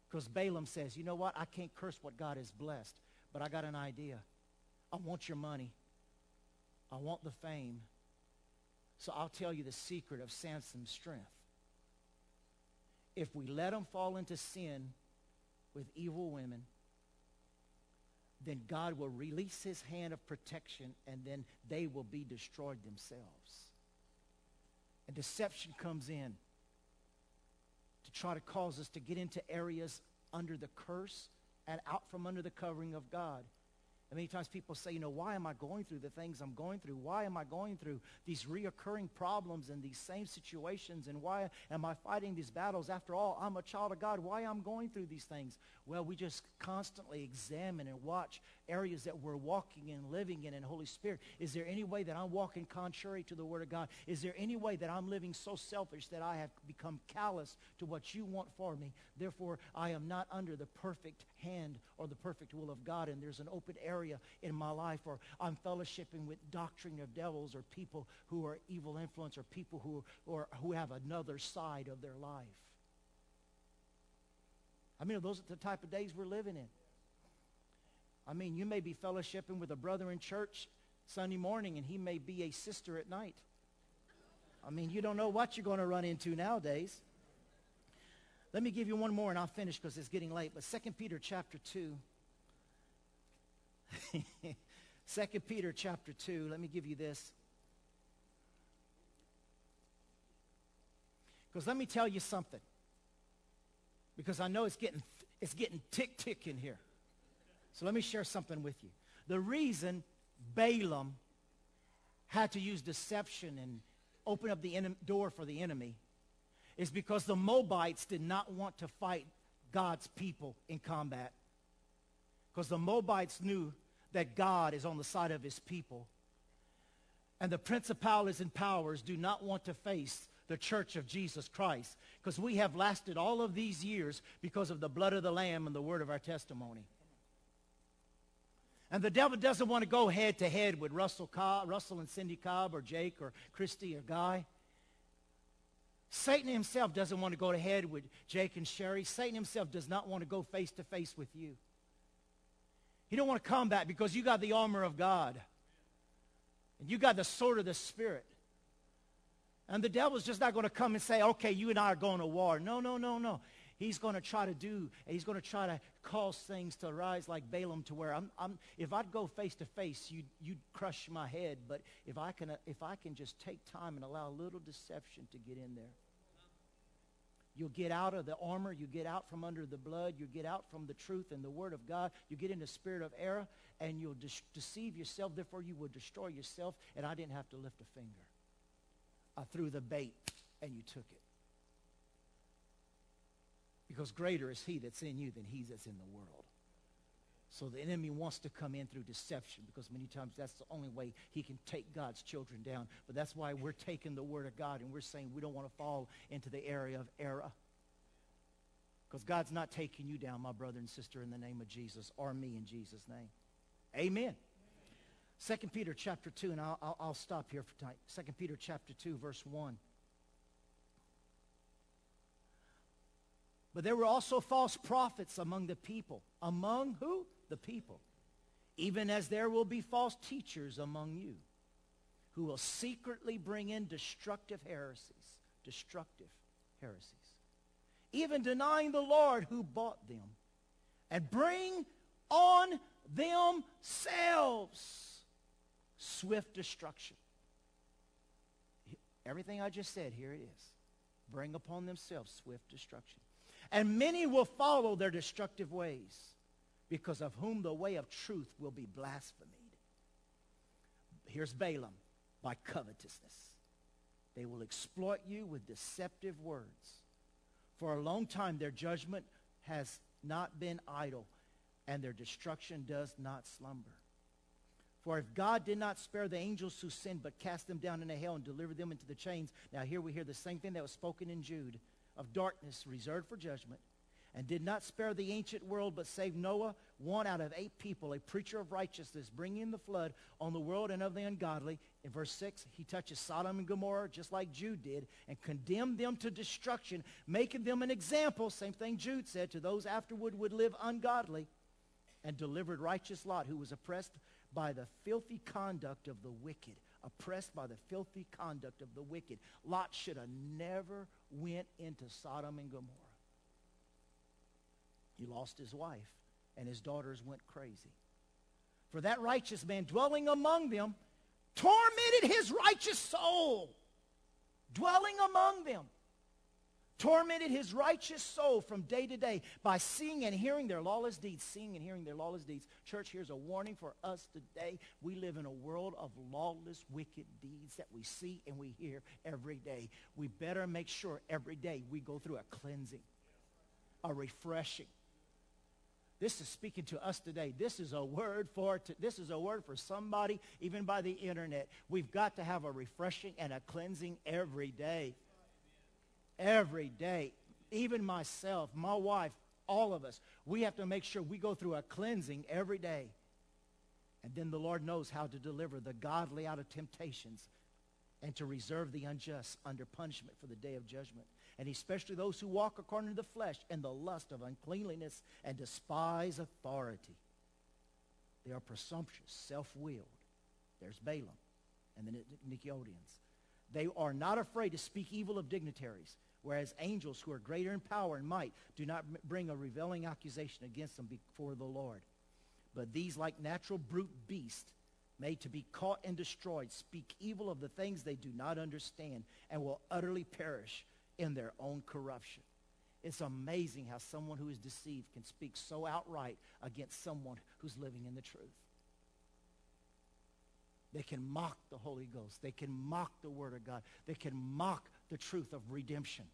Because Balaam says, you know what? I can't curse what God has blessed, but I got an idea. I want your money. I want the fame. So I'll tell you the secret of Samson's strength. If we let him fall into sin with evil women, then God will release his hand of protection and then they will be destroyed themselves. And deception comes in to try to cause us to get into areas under the curse and out from under the covering of God. And many times people say, you know, why am I going through the things I'm going through? Why am I going through these reoccurring problems and these same situations? And why am I fighting these battles? After all, I'm a child of God. Why am I going through these things? Well, we just constantly examine and watch areas that we're walking in, living in, in Holy Spirit. Is there any way that I'm walking contrary to the Word of God? Is there any way that I'm living so selfish that I have become callous to what you want for me? Therefore, I am not under the perfect hand or the perfect will of God, and there's an open area in my life, or I'm fellowshipping with doctrine of devils, or people who are evil influence, or people who, or who have another side of their life. I mean, those are the type of days we're living in. I mean, you may be fellowshipping with a brother in church Sunday morning, and he may be a sister at night. I mean, you don't know what you're going to run into nowadays. Let me give you one more and I'll finish because it's getting late. But 2 Peter chapter 2. 2 Peter chapter 2. Let me give you this. Because let me tell you something. Because I know it's getting, it's getting tick tick in here. So let me share something with you. The reason Balaam had to use deception and open up the door for the enemy is because the Moabites did not want to fight God's people in combat. Because the Moabites knew that God is on the side of his people. And the principalities and powers do not want to face the church of Jesus Christ. Because we have lasted all of these years because of the blood of the Lamb and the word of our testimony. And the devil doesn't want to go head to head with Russell, Cobb, Russell and Cindy Cobb or Jake or Christy or Guy. Satan himself doesn't want to go ahead with Jake and Sherry. Satan himself does not want to go face to face with you. He don't want to combat because you got the armor of God. And you got the sword of the Spirit. And the devil's just not going to come and say, okay, you and I are going to war. No, no, no, no. He's going to try to do, he's going to try to cause things to rise like Balaam to where I'm, I'm, if I'd go face to face, you'd, you'd crush my head. But if I, can, if I can just take time and allow a little deception to get in there, You'll get out of the armor. You get out from under the blood. You get out from the truth and the word of God. You get in the spirit of error, and you'll de- deceive yourself. Therefore, you will destroy yourself. And I didn't have to lift a finger. I threw the bait, and you took it. Because greater is he that's in you than he that's in the world. So the enemy wants to come in through deception because many times that's the only way he can take God's children down. But that's why we're taking the word of God and we're saying we don't want to fall into the area of error. Because God's not taking you down, my brother and sister, in the name of Jesus or me in Jesus' name. Amen. Second Peter chapter 2, and I'll, I'll, I'll stop here for tonight. Second Peter chapter 2, verse 1. But there were also false prophets among the people. Among who? The people. Even as there will be false teachers among you who will secretly bring in destructive heresies. Destructive heresies. Even denying the Lord who bought them. And bring on themselves swift destruction. Everything I just said, here it is. Bring upon themselves swift destruction. And many will follow their destructive ways, because of whom the way of truth will be blasphemed. Here's Balaam by covetousness. They will exploit you with deceptive words. For a long time, their judgment has not been idle, and their destruction does not slumber. For if God did not spare the angels who sinned, but cast them down into hell and delivered them into the chains. Now here we hear the same thing that was spoken in Jude of darkness reserved for judgment, and did not spare the ancient world, but saved Noah, one out of eight people, a preacher of righteousness, bringing the flood on the world and of the ungodly. In verse 6, he touches Sodom and Gomorrah just like Jude did and condemned them to destruction, making them an example, same thing Jude said, to those afterward would live ungodly, and delivered righteous Lot, who was oppressed by the filthy conduct of the wicked. Oppressed by the filthy conduct of the wicked. Lot should have never went into Sodom and Gomorrah. He lost his wife, and his daughters went crazy. For that righteous man dwelling among them tormented his righteous soul, dwelling among them. Tormented his righteous soul from day to day by seeing and hearing their lawless deeds. Seeing and hearing their lawless deeds. Church, here's a warning for us today. We live in a world of lawless, wicked deeds that we see and we hear every day. We better make sure every day we go through a cleansing, a refreshing, this is speaking to us today. This is a word for this is a word for somebody even by the internet. We've got to have a refreshing and a cleansing every day. Every day. Even myself, my wife, all of us, we have to make sure we go through a cleansing every day. And then the Lord knows how to deliver the godly out of temptations and to reserve the unjust under punishment for the day of judgment and especially those who walk according to the flesh and the lust of uncleanliness and despise authority. They are presumptuous, self-willed. There's Balaam and the Nicolaitans. They are not afraid to speak evil of dignitaries, whereas angels who are greater in power and might do not bring a reveling accusation against them before the Lord. But these, like natural brute beasts, made to be caught and destroyed, speak evil of the things they do not understand and will utterly perish in their own corruption. It's amazing how someone who is deceived can speak so outright against someone who's living in the truth. They can mock the Holy Ghost. They can mock the Word of God. They can mock the truth of redemption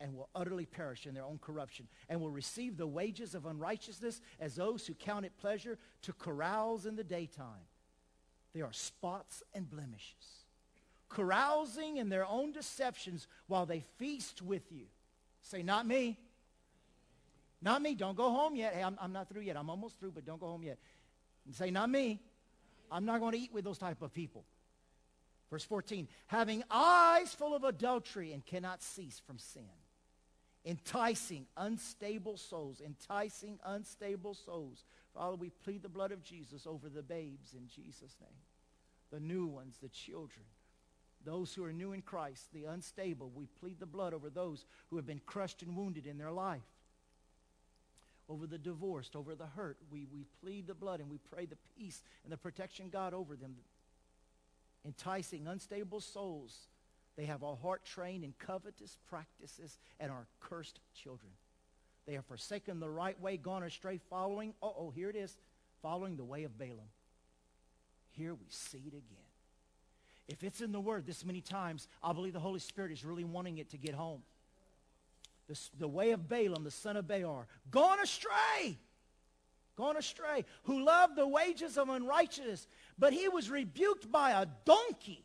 and will utterly perish in their own corruption and will receive the wages of unrighteousness as those who count it pleasure to carouse in the daytime. They are spots and blemishes carousing in their own deceptions while they feast with you. Say, not me. Not me. Don't go home yet. Hey, I'm, I'm not through yet. I'm almost through, but don't go home yet. And say, not me. I'm not going to eat with those type of people. Verse 14, having eyes full of adultery and cannot cease from sin. Enticing unstable souls. Enticing unstable souls. Father, we plead the blood of Jesus over the babes in Jesus' name. The new ones, the children. Those who are new in Christ, the unstable, we plead the blood over those who have been crushed and wounded in their life. Over the divorced, over the hurt, we, we plead the blood and we pray the peace and the protection God over them. Enticing unstable souls, they have a heart trained in covetous practices and are cursed children. They have forsaken the right way, gone astray, following, oh, here it is, following the way of Balaam. Here we see it again. If it's in the Word this many times, I believe the Holy Spirit is really wanting it to get home. The, the way of Balaam, the son of Beor, gone astray, gone astray, who loved the wages of unrighteousness, but he was rebuked by a donkey.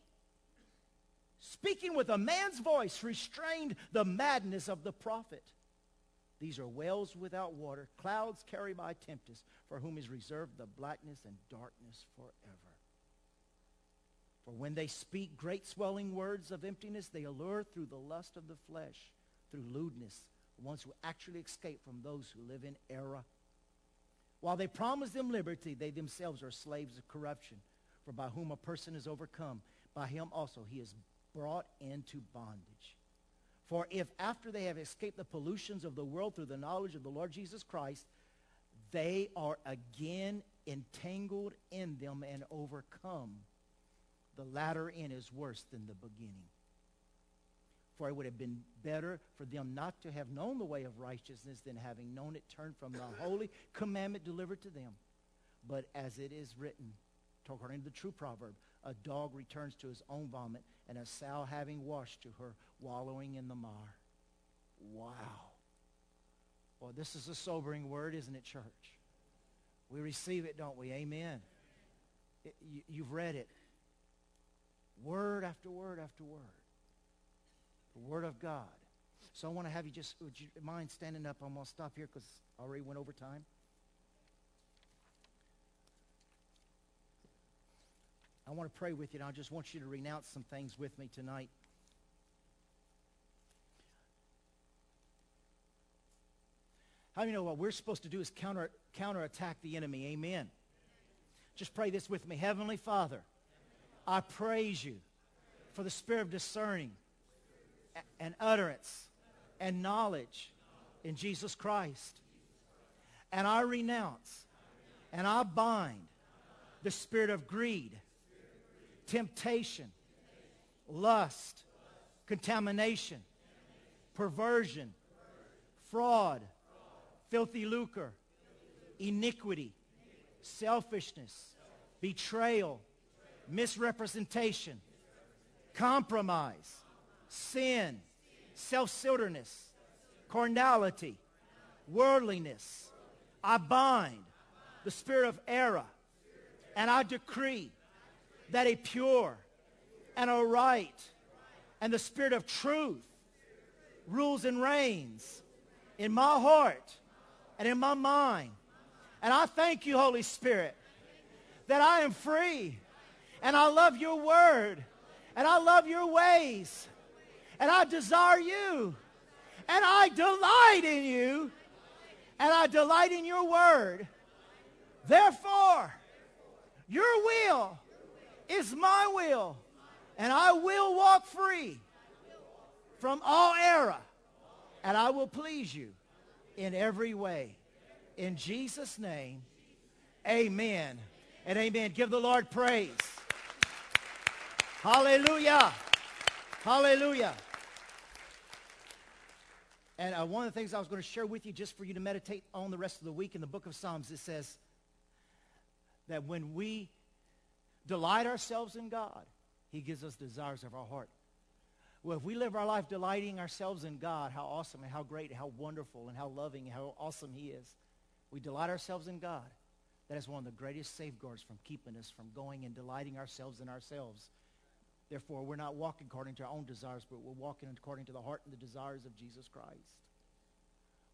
Speaking with a man's voice restrained the madness of the prophet. These are wells without water, clouds carried by tempest, for whom is reserved the blackness and darkness forever. For when they speak great swelling words of emptiness, they allure through the lust of the flesh, through lewdness, the ones who actually escape from those who live in error. While they promise them liberty, they themselves are slaves of corruption. For by whom a person is overcome, by him also he is brought into bondage. For if after they have escaped the pollutions of the world through the knowledge of the Lord Jesus Christ, they are again entangled in them and overcome, the latter end is worse than the beginning. For it would have been better for them not to have known the way of righteousness than having known it turned from the holy commandment delivered to them. But as it is written, according to the true proverb, a dog returns to his own vomit, and a sow having washed to her, wallowing in the mire. Wow. Well, this is a sobering word, isn't it, church? We receive it, don't we? Amen. It, you, you've read it. Word after word after word. The Word of God. So I want to have you just, would you mind standing up? I'm going to stop here because I already went over time. I want to pray with you, and I just want you to renounce some things with me tonight. How do you know what we're supposed to do is counter counterattack the enemy? Amen. Just pray this with me. Heavenly Father, I praise you for the spirit of discerning and utterance and knowledge in Jesus Christ. And I renounce and I bind the spirit of greed, temptation, lust, contamination, perversion, fraud, filthy lucre, iniquity, selfishness, betrayal, misrepresentation, compromise, sin, self-centeredness, carnality, worldliness. I bind the spirit of error and I decree that a pure and a right and the spirit of truth rules and reigns in my heart and in my mind. And I thank you, Holy Spirit, that I am free and I love your word and I love your ways and I desire you and I delight in you and I delight in your word. Therefore, your will is my will and I will walk free from all error and I will please you in every way. In Jesus' name, amen and amen. Give the Lord praise. Hallelujah. Hallelujah. And uh, one of the things I was going to share with you just for you to meditate on the rest of the week in the book of Psalms, it says that when we delight ourselves in God, he gives us desires of our heart. Well, if we live our life delighting ourselves in God, how awesome and how great and how wonderful and how loving and how awesome he is. We delight ourselves in God. That is one of the greatest safeguards from keeping us from going and delighting ourselves in ourselves. Therefore, we're not walking according to our own desires, but we're walking according to the heart and the desires of Jesus Christ.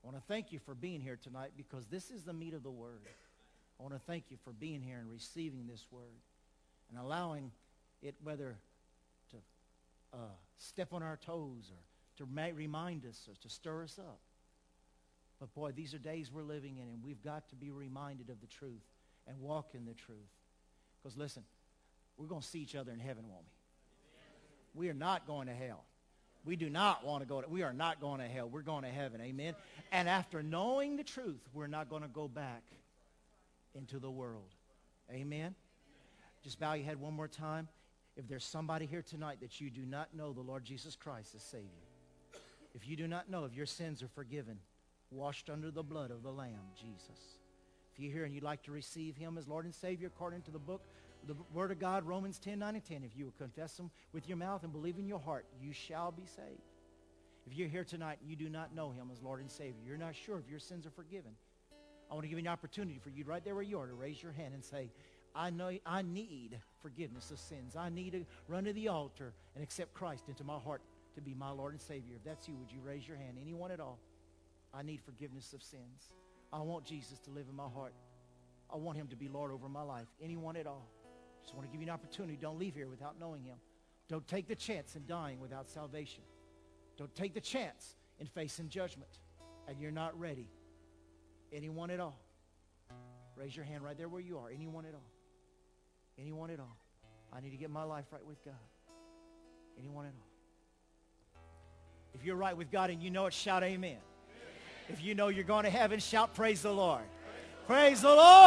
I want to thank you for being here tonight because this is the meat of the word. I want to thank you for being here and receiving this word and allowing it, whether to uh, step on our toes or to remind us or to stir us up. But boy, these are days we're living in, and we've got to be reminded of the truth and walk in the truth. Because listen, we're going to see each other in heaven, won't we? We are not going to hell. We do not want to go to, we are not going to hell. We're going to heaven. Amen. And after knowing the truth, we're not going to go back into the world. Amen. Just bow your head one more time. If there's somebody here tonight that you do not know the Lord Jesus Christ as Savior, if you do not know if your sins are forgiven, washed under the blood of the Lamb, Jesus. If you're here and you'd like to receive him as Lord and Savior according to the book, the Word of God, Romans 10, 9, and 10, if you will confess him with your mouth and believe in your heart, you shall be saved. If you're here tonight and you do not know him as Lord and Savior, you're not sure if your sins are forgiven, I want to give you an opportunity for you right there where you are to raise your hand and say, I know I need forgiveness of sins. I need to run to the altar and accept Christ into my heart to be my Lord and Savior. If that's you, would you raise your hand? Anyone at all? I need forgiveness of sins. I want Jesus to live in my heart. I want him to be Lord over my life. Anyone at all? Just want to give you an opportunity. Don't leave here without knowing him. Don't take the chance in dying without salvation. Don't take the chance in facing judgment and you're not ready. Anyone at all? Raise your hand right there where you are. Anyone at all? Anyone at all? I need to get my life right with God. Anyone at all? If you're right with God and you know it, shout amen. amen. If you know you're going to heaven, shout praise the Lord. Praise, praise the Lord.